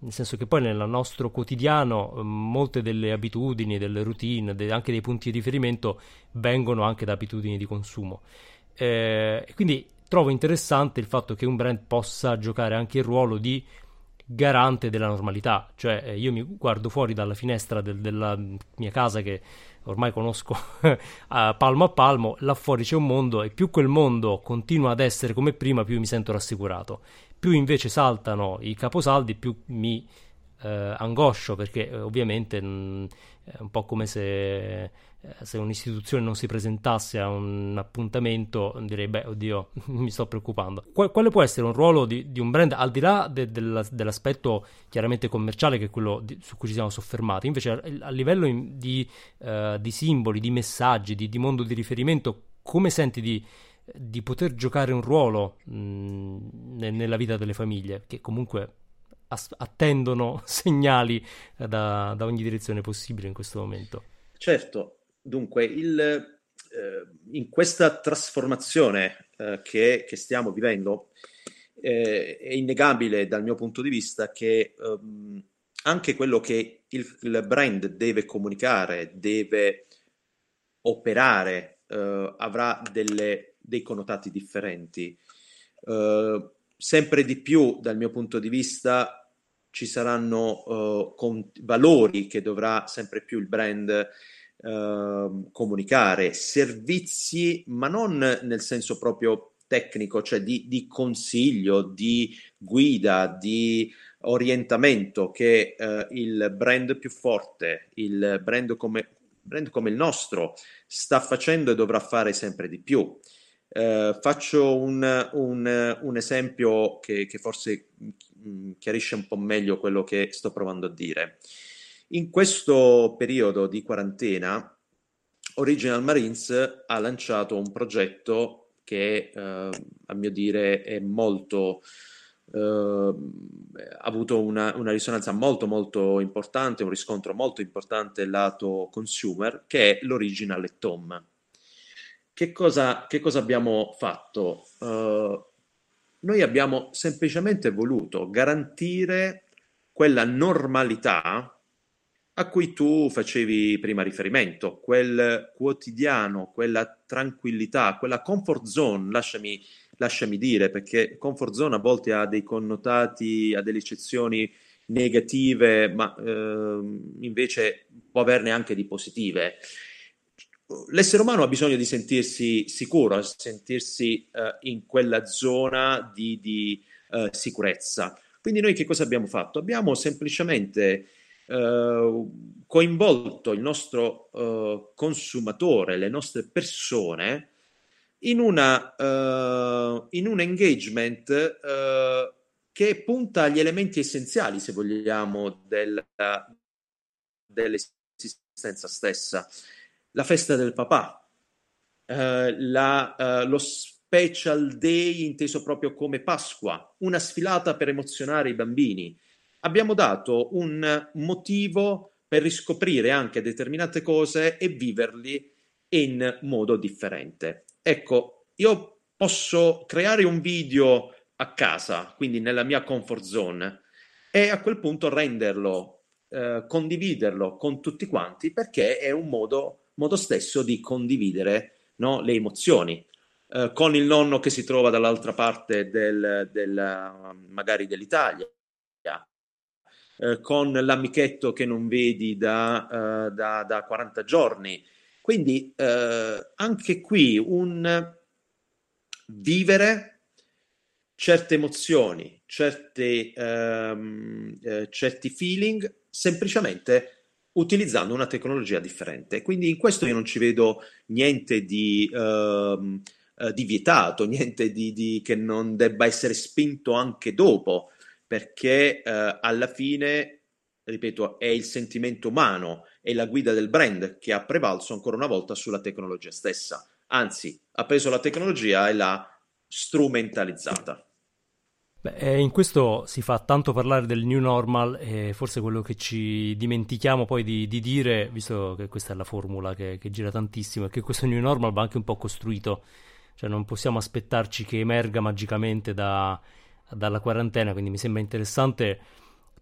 [SPEAKER 1] nel senso che poi nel nostro quotidiano mm, molte delle abitudini, delle routine, de- anche dei punti di riferimento vengono anche da abitudini di consumo. Eh, quindi trovo interessante il fatto che un brand possa giocare anche il ruolo di garante della normalità, cioè eh, io mi guardo fuori dalla finestra del, della mia casa che ormai conosco [laughs] a palmo a palmo, là fuori c'è un mondo e più quel mondo continua ad essere come prima, più mi sento rassicurato. Più invece saltano i caposaldi, più mi eh, angoscio perché eh, ovviamente mh, è un po' come se, se, un'istituzione non si presentasse a un appuntamento, direi, beh, oddio, [laughs] mi sto preoccupando. Qual, quale può essere un ruolo di, di un brand al di là de, de, dell'aspetto chiaramente commerciale che è quello di, su cui ci siamo soffermati, invece a, a livello in, di, uh, di, simboli, di messaggi, di, di mondo di riferimento, come senti di di poter giocare un ruolo mh, nella vita delle famiglie, che comunque as- attendono [laughs] segnali da, da, ogni direzione possibile in questo momento.
[SPEAKER 5] Certo, dunque, il, eh, in questa trasformazione eh, che, che, stiamo vivendo, eh, è innegabile dal mio punto di vista che ehm, anche quello che il, il, brand deve comunicare, deve operare, eh, avrà delle dei connotati differenti. Uh, sempre di più, dal mio punto di vista, ci saranno uh, con- valori che dovrà sempre più il brand uh, comunicare, servizi, ma non nel senso proprio tecnico, cioè di, di consiglio, di guida, di orientamento che il brand più forte, il brand come, brand come il nostro, sta facendo e dovrà fare sempre di più. Eh, faccio un, un, un esempio che, che forse mm, chiarisce un po' meglio quello che sto provando a dire. In questo periodo di quarantena, Original Marines ha lanciato un progetto che eh, a mio dire è molto eh, ha avuto una, una, risonanza molto molto importante, un riscontro molto importante lato consumer, che è l'Original at Home che cosa, che cosa abbiamo fatto? Uh, noi abbiamo semplicemente voluto garantire quella normalità a cui tu facevi prima riferimento, quel quotidiano, quella tranquillità, quella comfort zone, lasciami, lasciami dire, perché comfort zone a volte ha dei connotati, ha delle eccezioni negative, ma eh, invece può averne anche di positive. L'essere umano ha bisogno di sentirsi sicuro, sentirsi eh, in quella zona di, di eh, sicurezza. Quindi noi che cosa abbiamo fatto? Abbiamo semplicemente coinvolto il nostro eh, consumatore, le nostre persone in, una, uh, in un engagement che punta agli elementi essenziali, se vogliamo, del, dell'esistenza stessa. La festa del papà, uh, la, lo special day inteso proprio come Pasqua, una sfilata per emozionare i bambini, abbiamo dato un motivo per riscoprire anche determinate cose e viverli in modo differente. Ecco, io posso creare un video a casa, quindi nella mia comfort zone, e a quel punto renderlo, eh, condividerlo con tutti quanti, perché è un modo, modo stesso di condividere no, le emozioni. Eh, con il nonno che si trova dall'altra parte del, del, magari dell'Italia, eh, con l'amichetto che non vedi da, uh, da, da 40 giorni. Quindi uh, anche qui un vivere certe emozioni, certe, um, uh, certi feeling, semplicemente utilizzando una tecnologia differente. Quindi in questo io non ci vedo niente di, uh, di vietato, [laughs] niente di, di, che non debba essere spinto anche dopo perché eh, alla fine, ripeto, è il sentimento umano, è la guida del brand che ha prevalso ancora una volta sulla tecnologia stessa. Anzi, ha preso la tecnologia e l'ha strumentalizzata.
[SPEAKER 1] Beh, in questo si fa tanto parlare del new normal e forse quello che ci dimentichiamo poi di, di dire, visto che questa è la formula che, che, gira tantissimo, è che questo new normal va anche un po' costruito, cioè non possiamo aspettarci che emerga magicamente da, dalla quarantena, quindi mi sembra interessante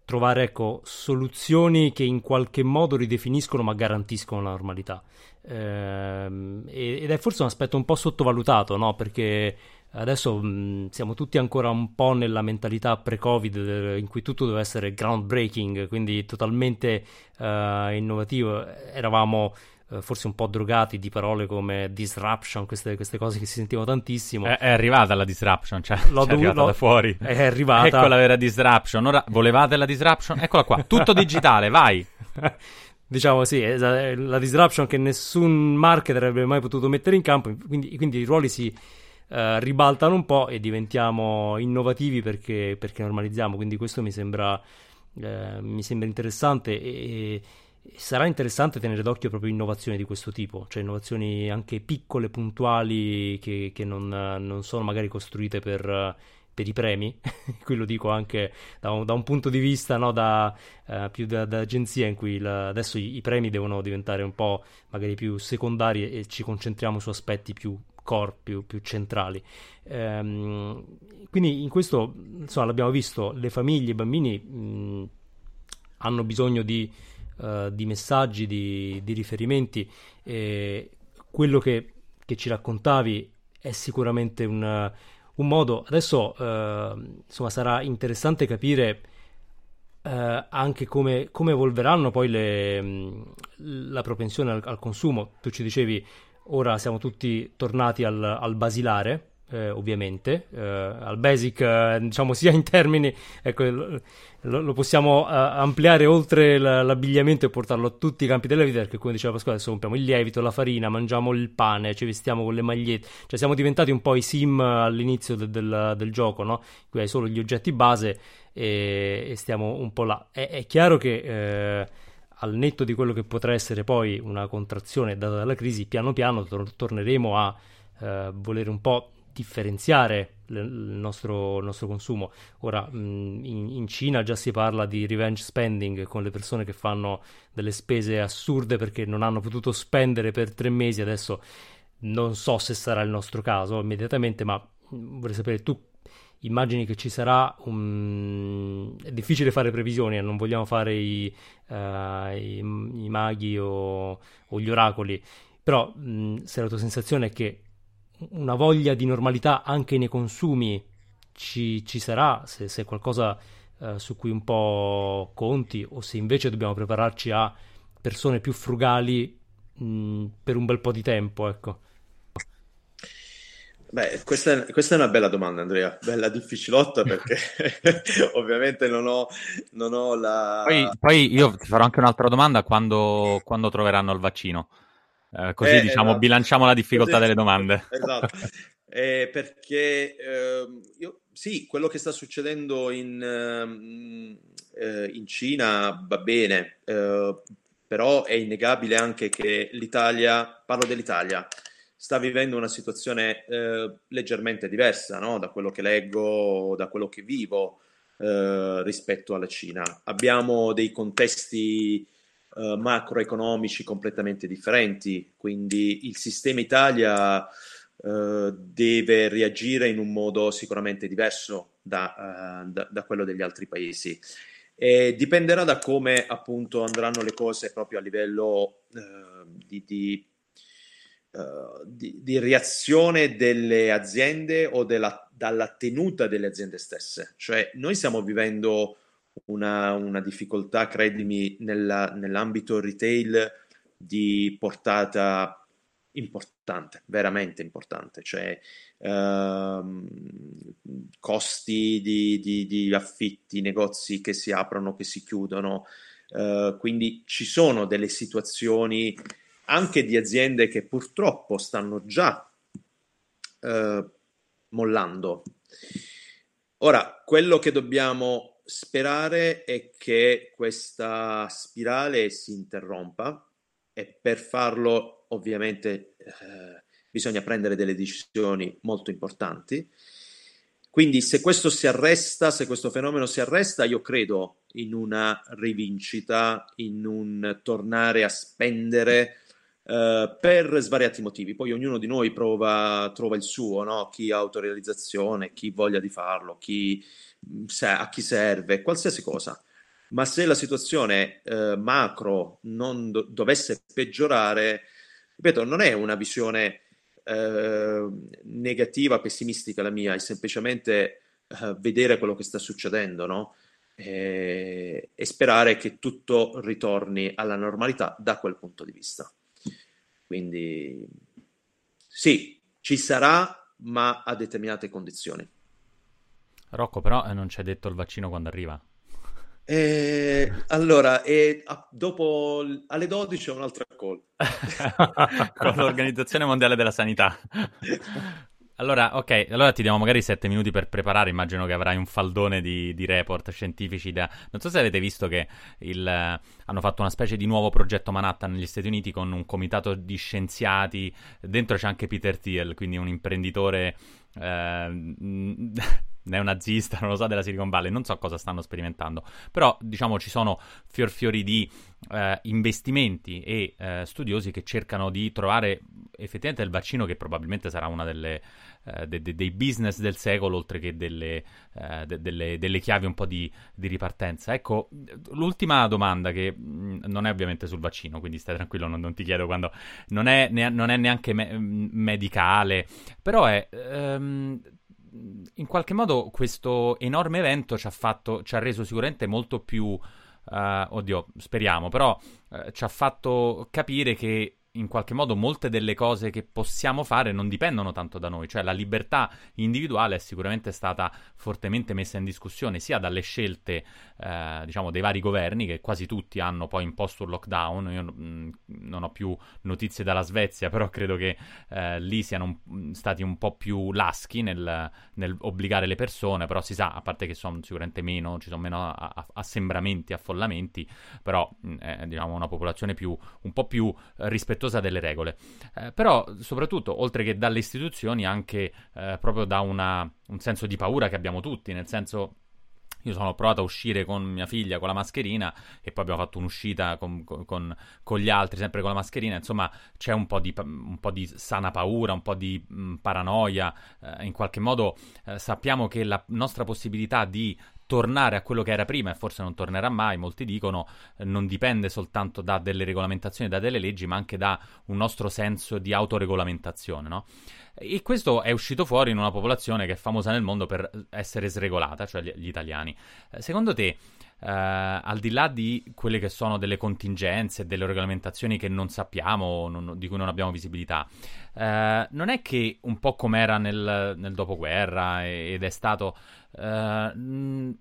[SPEAKER 1] trovare ecco, soluzioni che in qualche modo ridefiniscono ma garantiscono la normalità. Ehm, ed è forse un aspetto un po' sottovalutato, no? perché adesso mh, siamo tutti ancora un po' nella mentalità pre-Covid in cui tutto deve essere groundbreaking, quindi totalmente uh, innovativo. Eravamo eh, forse un po' drogati di parole come disruption, queste, queste cose che si sentivano tantissimo.
[SPEAKER 6] È, è arrivata la disruption, cioè l'ho [laughs] è arrivata da fuori.
[SPEAKER 1] È arrivata.
[SPEAKER 6] Ecco la vera disruption. Ora volevate la disruption? Eccola qua, tutto digitale, vai. [laughs]
[SPEAKER 1] diciamo sì, la disruption che nessun marketer avrebbe mai potuto mettere in campo, quindi, quindi i ruoli si uh, ribaltano un po' e diventiamo innovativi perché, perché normalizziamo, quindi questo mi sembra, uh, mi sembra interessante e, sarà interessante tenere d'occhio proprio innovazioni di questo tipo, cioè innovazioni anche piccole, puntuali, che, che non, non, sono magari costruite per, per i premi, [laughs] qui lo dico anche da un, da un punto di vista no, da, uh, più da, da, agenzia in cui la, adesso i, i, premi devono diventare un po' magari più secondari e, ci concentriamo su aspetti più core, più, più centrali. Um, quindi in questo, insomma, l'abbiamo visto, le famiglie, i bambini mh, hanno bisogno di uh, di messaggi, di, di riferimenti. E quello che, che, ci raccontavi è sicuramente un, un modo. Adesso uh, insomma, sarà interessante capire. Uh, anche come, come, evolveranno poi le, la propensione al, al, consumo. Tu ci dicevi, ora siamo tutti tornati al, al basilare, eh, ovviamente, eh, al basic, eh, diciamo [laughs] sia in termini, ecco, lo, lo possiamo uh, ampliare oltre l- l'abbigliamento e portarlo a tutti i campi della vita, perché come diceva Pasquale, adesso compriamo il lievito, la farina, mangiamo il pane, ci vestiamo con le magliette, cioè siamo diventati un po' i sim all'inizio de- del, del, gioco, no? Qui hai solo gli oggetti base e, e stiamo un po' là. È, è chiaro che... Eh, al netto di quello che potrà essere poi una contrazione data dalla crisi, piano piano tor- torneremo a eh, volere un po' differenziare il nostro, il nostro consumo. Ora, in, in, Cina già si parla di revenge spending con le persone che fanno delle spese assurde perché non hanno potuto spendere per tre mesi. Adesso non so se sarà il nostro caso immediatamente, ma vorrei sapere tu immagini che ci sarà un... è difficile fare previsioni, eh, non vogliamo fare i, uh, i, i maghi o, o, gli oracoli, però mh, se la tua sensazione è che una voglia di normalità anche nei consumi ci, ci sarà, se, se è qualcosa uh, su cui un po' conti o se invece dobbiamo prepararci a persone più frugali mh, per un bel po' di tempo, ecco.
[SPEAKER 5] Beh, questa è, questa è, una bella domanda, Andrea, bella difficilotta perché [laughs] ovviamente non ho, non ho la...
[SPEAKER 6] Poi, poi, io ti farò anche un'altra domanda quando, quando troveranno il vaccino, eh, così eh, diciamo esatto. bilanciamo la difficoltà delle domande.
[SPEAKER 5] Esatto, [laughs] eh, perché ehm, io, sì, quello che sta succedendo in, ehm, eh, in Cina va bene, eh, però è innegabile anche che l'Italia, parlo dell'Italia, sta vivendo una situazione leggermente diversa no? da quello che leggo, da quello che vivo rispetto alla Cina. Abbiamo dei contesti eh, macroeconomici completamente differenti, quindi il sistema Italia eh, deve reagire in un modo sicuramente diverso da, eh, da, da quello degli altri paesi. E dipenderà da come appunto andranno le cose proprio a livello di, di Uh, di, di, reazione delle aziende o della, dalla tenuta delle aziende stesse. Cioè, noi stiamo vivendo una, una difficoltà, credimi, nella, nell'ambito retail di portata importante, veramente importante. Cioè, uh, costi di, di, di, affitti, negozi che si aprono, che si chiudono. Uh, quindi ci sono delle situazioni anche di aziende che purtroppo stanno già eh, mollando. Ora, quello che dobbiamo sperare è che questa spirale si interrompa e per farlo ovviamente eh, bisogna prendere delle decisioni molto importanti. Quindi se questo si arresta, se questo fenomeno si arresta, io credo in una rivincita, in un tornare a spendere Uh, per svariati motivi. Poi ognuno di noi prova, trova il suo, no? chi ha autorealizzazione, chi voglia di farlo, chi, mm, se, a chi serve, qualsiasi cosa. Ma se la situazione uh, macro non do- dovesse peggiorare, ripeto, non è una visione uh, negativa, pessimistica la mia, è semplicemente vedere quello che sta succedendo, no? e sperare che tutto ritorni alla normalità da quel punto di vista. Quindi sì, ci sarà, ma a determinate condizioni.
[SPEAKER 6] Rocco, però eh, non ci hai detto il vaccino quando arriva.
[SPEAKER 5] Eh, allora, eh, dopo alle 12 ho un'altra call [laughs]
[SPEAKER 6] con l'Organizzazione Mondiale della Sanità. [laughs] Allora, ok, allora ti diamo magari sette minuti per preparare. Immagino che avrai un faldone di, di report scientifici. Da... Non so se avete visto che il, hanno fatto una specie di nuovo progetto Manhattan negli Stati Uniti con un comitato di scienziati. Dentro c'è anche Peter Thiel, quindi un imprenditore. Eh, [laughs] neonazista, non lo so, della Silicon Valley, non so cosa stanno sperimentando, però diciamo ci sono fior fiori di eh, investimenti e eh, studiosi che cercano di trovare effettivamente il vaccino che probabilmente sarà una delle eh, de- de- dei business del secolo, oltre che delle, eh, de- delle, delle chiavi un po' di, di, ripartenza. Ecco, l'ultima domanda che mm, non è ovviamente sul vaccino, quindi stai tranquillo, non, non ti chiedo quando non è, ne- non è neanche me- medicale, però è um, in qualche modo questo enorme evento ci ha, fatto, ci ha reso sicuramente molto più, uh, oddio, speriamo, però uh, ci ha fatto capire che in qualche modo molte delle cose che possiamo fare non dipendono tanto da noi, cioè la libertà individuale è sicuramente stata fortemente messa in discussione sia dalle scelte eh, diciamo dei vari governi che quasi tutti hanno poi imposto un lockdown, io mh, mm, non ho più notizie dalla Svezia, [laughs] però credo che eh, lì siano un, stati un po' più laschi nel, nel, obbligare le persone, però si sa, a parte che sono sicuramente meno, ci sono meno assembramenti, affollamenti, però mh, mm, è diciamo una popolazione più, un po' più eh, rispettosa rispettosa delle regole. Eh, però, soprattutto, oltre che dalle istituzioni, anche eh, proprio da una, un senso di paura che abbiamo tutti, nel senso io sono provato a uscire con mia figlia con la mascherina e poi abbiamo fatto un'uscita con, con, con gli altri, sempre con la mascherina. Insomma, c'è un po' di, un po di sana paura, un po' di mh, paranoia. Eh, in qualche modo eh, sappiamo che la nostra possibilità di tornare a quello che era prima e forse non tornerà mai, molti dicono, eh, non dipende soltanto da delle regolamentazioni, da delle leggi, ma anche da un nostro senso di autoregolamentazione, no? E questo è uscito fuori in una popolazione che è famosa nel mondo per essere sregolata, cioè gli, gli italiani. Eh, secondo te, eh, al di là di quelle che sono delle contingenze, delle regolamentazioni che non sappiamo, non, di cui non abbiamo visibilità, eh, non è che un po' come era nel, nel dopoguerra ed è stato, eh,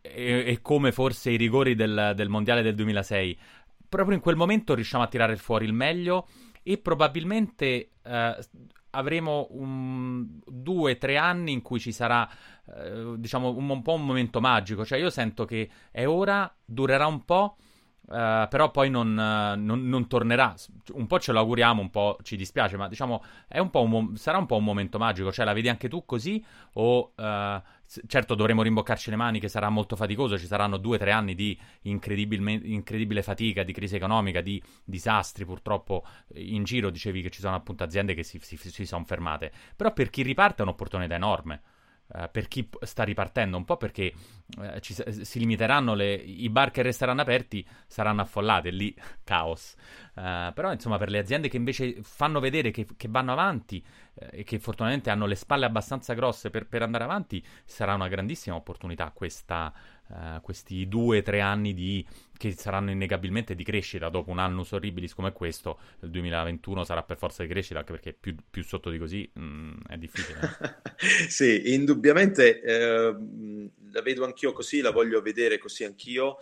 [SPEAKER 6] e, e, come forse i rigori del, del mondiale del 2006, proprio in quel momento riusciamo a tirare fuori il meglio e probabilmente eh, avremo un, due tre anni in cui ci sarà, eh, diciamo, un, un, po' un momento magico. Cioè, io sento che è ora, durerà un po'. Uh, però poi non, uh, non, non, tornerà. Un po' ce lo auguriamo, un po' ci dispiace, ma diciamo un un sarà un po' un momento magico. Cioè, la vedi anche tu così? O uh, certo dovremo rimboccarci le mani, che sarà molto faticoso. Ci saranno due o tre anni di incredibile fatica, di crisi economica, di disastri. Purtroppo in giro dicevi che ci sono appunto aziende che si, si, si sono fermate. Però per chi riparte è un'opportunità enorme. Uh, per chi sta ripartendo, un po' perché uh, ci, si limiteranno le, i bar che resteranno aperti saranno affollati, lì [laughs] caos. Uh, però insomma per le aziende che invece fanno vedere che, che vanno avanti e che fortunatamente hanno le spalle abbastanza grosse per, per andare avanti, sarà una grandissima opportunità questa, Uh, questi due o tre anni di, che saranno innegabilmente di crescita dopo un annus horribilis come questo, il 2021 sarà per forza di crescita anche perché più, più sotto di così mh, mm, è difficile. [laughs]
[SPEAKER 5] sì, indubbiamente eh, la vedo anch'io così, la voglio vedere così anch'io.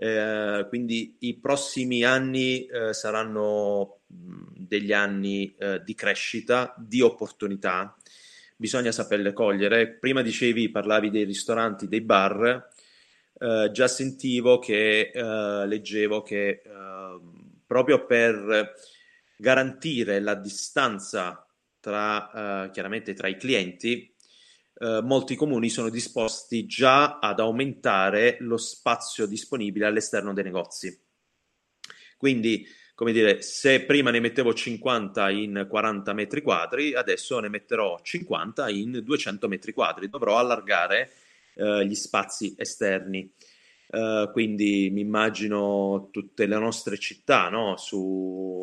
[SPEAKER 5] Eh, quindi i prossimi anni eh, saranno mm, degli anni eh, di crescita, di opportunità, bisogna saperle cogliere. Prima dicevi, parlavi dei ristoranti, dei bar, eh, già sentivo che eh, leggevo che eh, proprio per garantire la distanza tra eh, chiaramente tra i clienti eh, molti comuni sono disposti già ad aumentare lo spazio disponibile all'esterno dei negozi. Quindi come dire se prima ne mettevo 50 in 40 metri quadri adesso ne metterò 50 in 200 metri quadri. Dovrò allargare eh, gli spazi esterni. Uh, quindi mi immagino tutte le nostre città no? su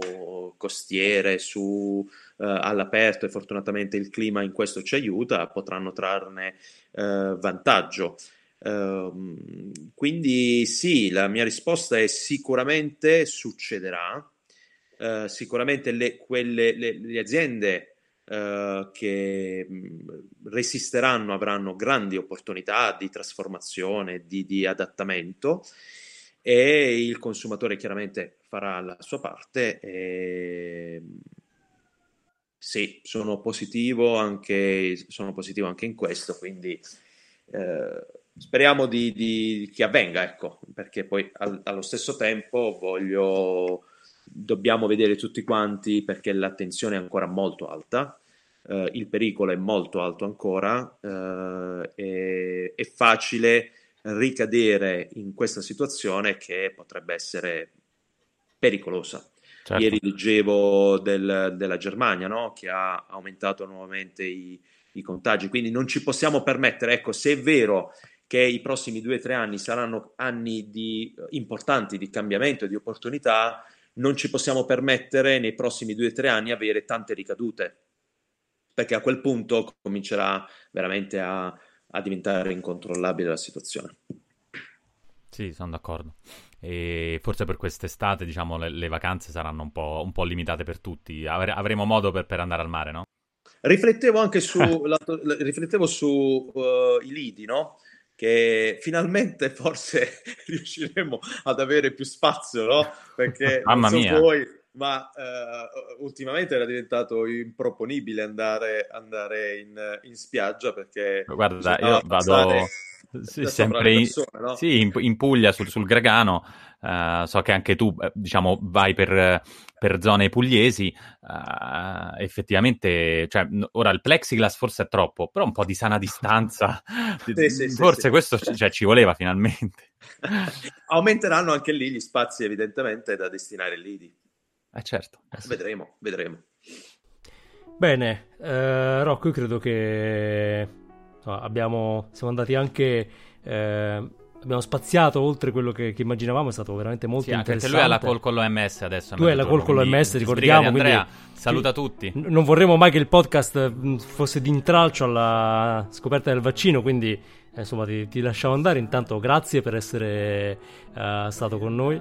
[SPEAKER 5] costiere, su uh, all'aperto e fortunatamente il clima in questo ci aiuta, potranno trarne uh, vantaggio. Ehm, quindi sì, la mia risposta è sicuramente succederà, sicuramente le, quelle, le, le aziende Uh, che resisteranno, avranno grandi opportunità di trasformazione, di, di, adattamento e il consumatore chiaramente farà la sua parte. E... Sì, sono positivo anche, sono positivo anche in questo, quindi eh, speriamo di, di, che avvenga, ecco, perché poi al, allo stesso tempo voglio dobbiamo vedere tutti quanti perché l'attenzione è ancora molto alta, eh, il pericolo è molto alto ancora, eh, è, è facile ricadere in questa situazione che potrebbe essere pericolosa. Certo. Ieri leggevo del, della Germania no? che ha aumentato nuovamente i, i, contagi, quindi non ci possiamo permettere, ecco, se è vero che i prossimi due o tre anni saranno anni di, importanti di cambiamento e di opportunità, non ci possiamo permettere nei prossimi due o tre anni avere tante ricadute, perché a quel punto comincerà veramente a, a diventare incontrollabile la situazione.
[SPEAKER 6] Sì, sono d'accordo. E forse per quest'estate, diciamo, le, le vacanze saranno un po', un po', limitate per tutti. Avre, avremo modo per, per, andare al mare, no?
[SPEAKER 5] Riflettevo anche su, [laughs] la, riflettevo su uh, i lidi, no? Che finalmente [laughs] forse [laughs] riusciremo ad avere più spazio, no? Perché [laughs]
[SPEAKER 6] Mamma
[SPEAKER 5] non
[SPEAKER 6] so mia.
[SPEAKER 5] voi, ma uh, ultimamente era diventato improponibile andare, andare in, in, spiaggia perché
[SPEAKER 6] guarda io vado Sì, sempre in,
[SPEAKER 5] persone, no?
[SPEAKER 6] sì, in, in Puglia, sul, sul Gragano, eh, so che anche tu, eh, diciamo, vai per, per zone pugliesi, eh, effettivamente, cioè, n- ora il plexiglass forse è troppo, però un po' di sana distanza, [laughs]
[SPEAKER 5] Sì, sì, sì,
[SPEAKER 6] forse
[SPEAKER 5] sì.
[SPEAKER 6] questo cioè, ci voleva finalmente. [laughs]
[SPEAKER 5] Aumenteranno anche lì gli spazi evidentemente da destinare lì.
[SPEAKER 6] Eh certo, eh sì.
[SPEAKER 5] Vedremo, vedremo.
[SPEAKER 1] Bene, eh, Rocco, io credo che insomma, abbiamo, siamo andati anche, eh, abbiamo spaziato oltre quello che, che immaginavamo, è stato veramente molto
[SPEAKER 6] Sì, anche perché
[SPEAKER 1] interessante.
[SPEAKER 6] lui ha la call con l'OMS adesso.
[SPEAKER 1] Tu hai la call con l'OMS, ricordiamo,
[SPEAKER 6] Andrea, saluta tutti.
[SPEAKER 1] Non vorremmo mai che il podcast mh, fosse d'intralcio alla scoperta del vaccino, quindi eh, insomma ti, ti lasciamo andare. Intanto grazie per essere eh, stato con noi.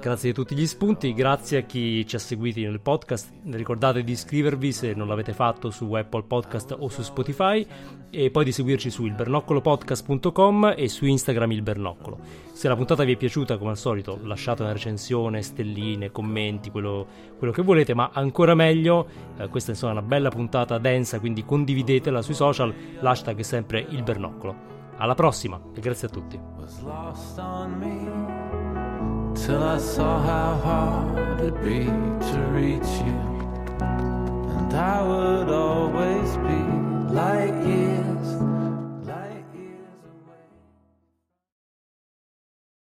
[SPEAKER 1] Grazie di tutti gli spunti, grazie a chi ci ha seguiti nel podcast. Ricordate di iscrivervi se non l'avete fatto su Apple Podcast o su Spotify e poi di seguirci su ilbernoccolopodcast.com e su Instagram il Bernoccolo. Se la puntata vi è piaciuta, come al solito, lasciate una recensione, stelline, commenti, quello, quello che volete, ma ancora meglio, eh, questa insomma è una bella puntata densa, quindi condividetela sui social, l'hashtag è sempre il Bernoccolo. Alla prossima e grazie a tutti.
[SPEAKER 4] till I saw how hard it'd be to reach you, and I would always be like you.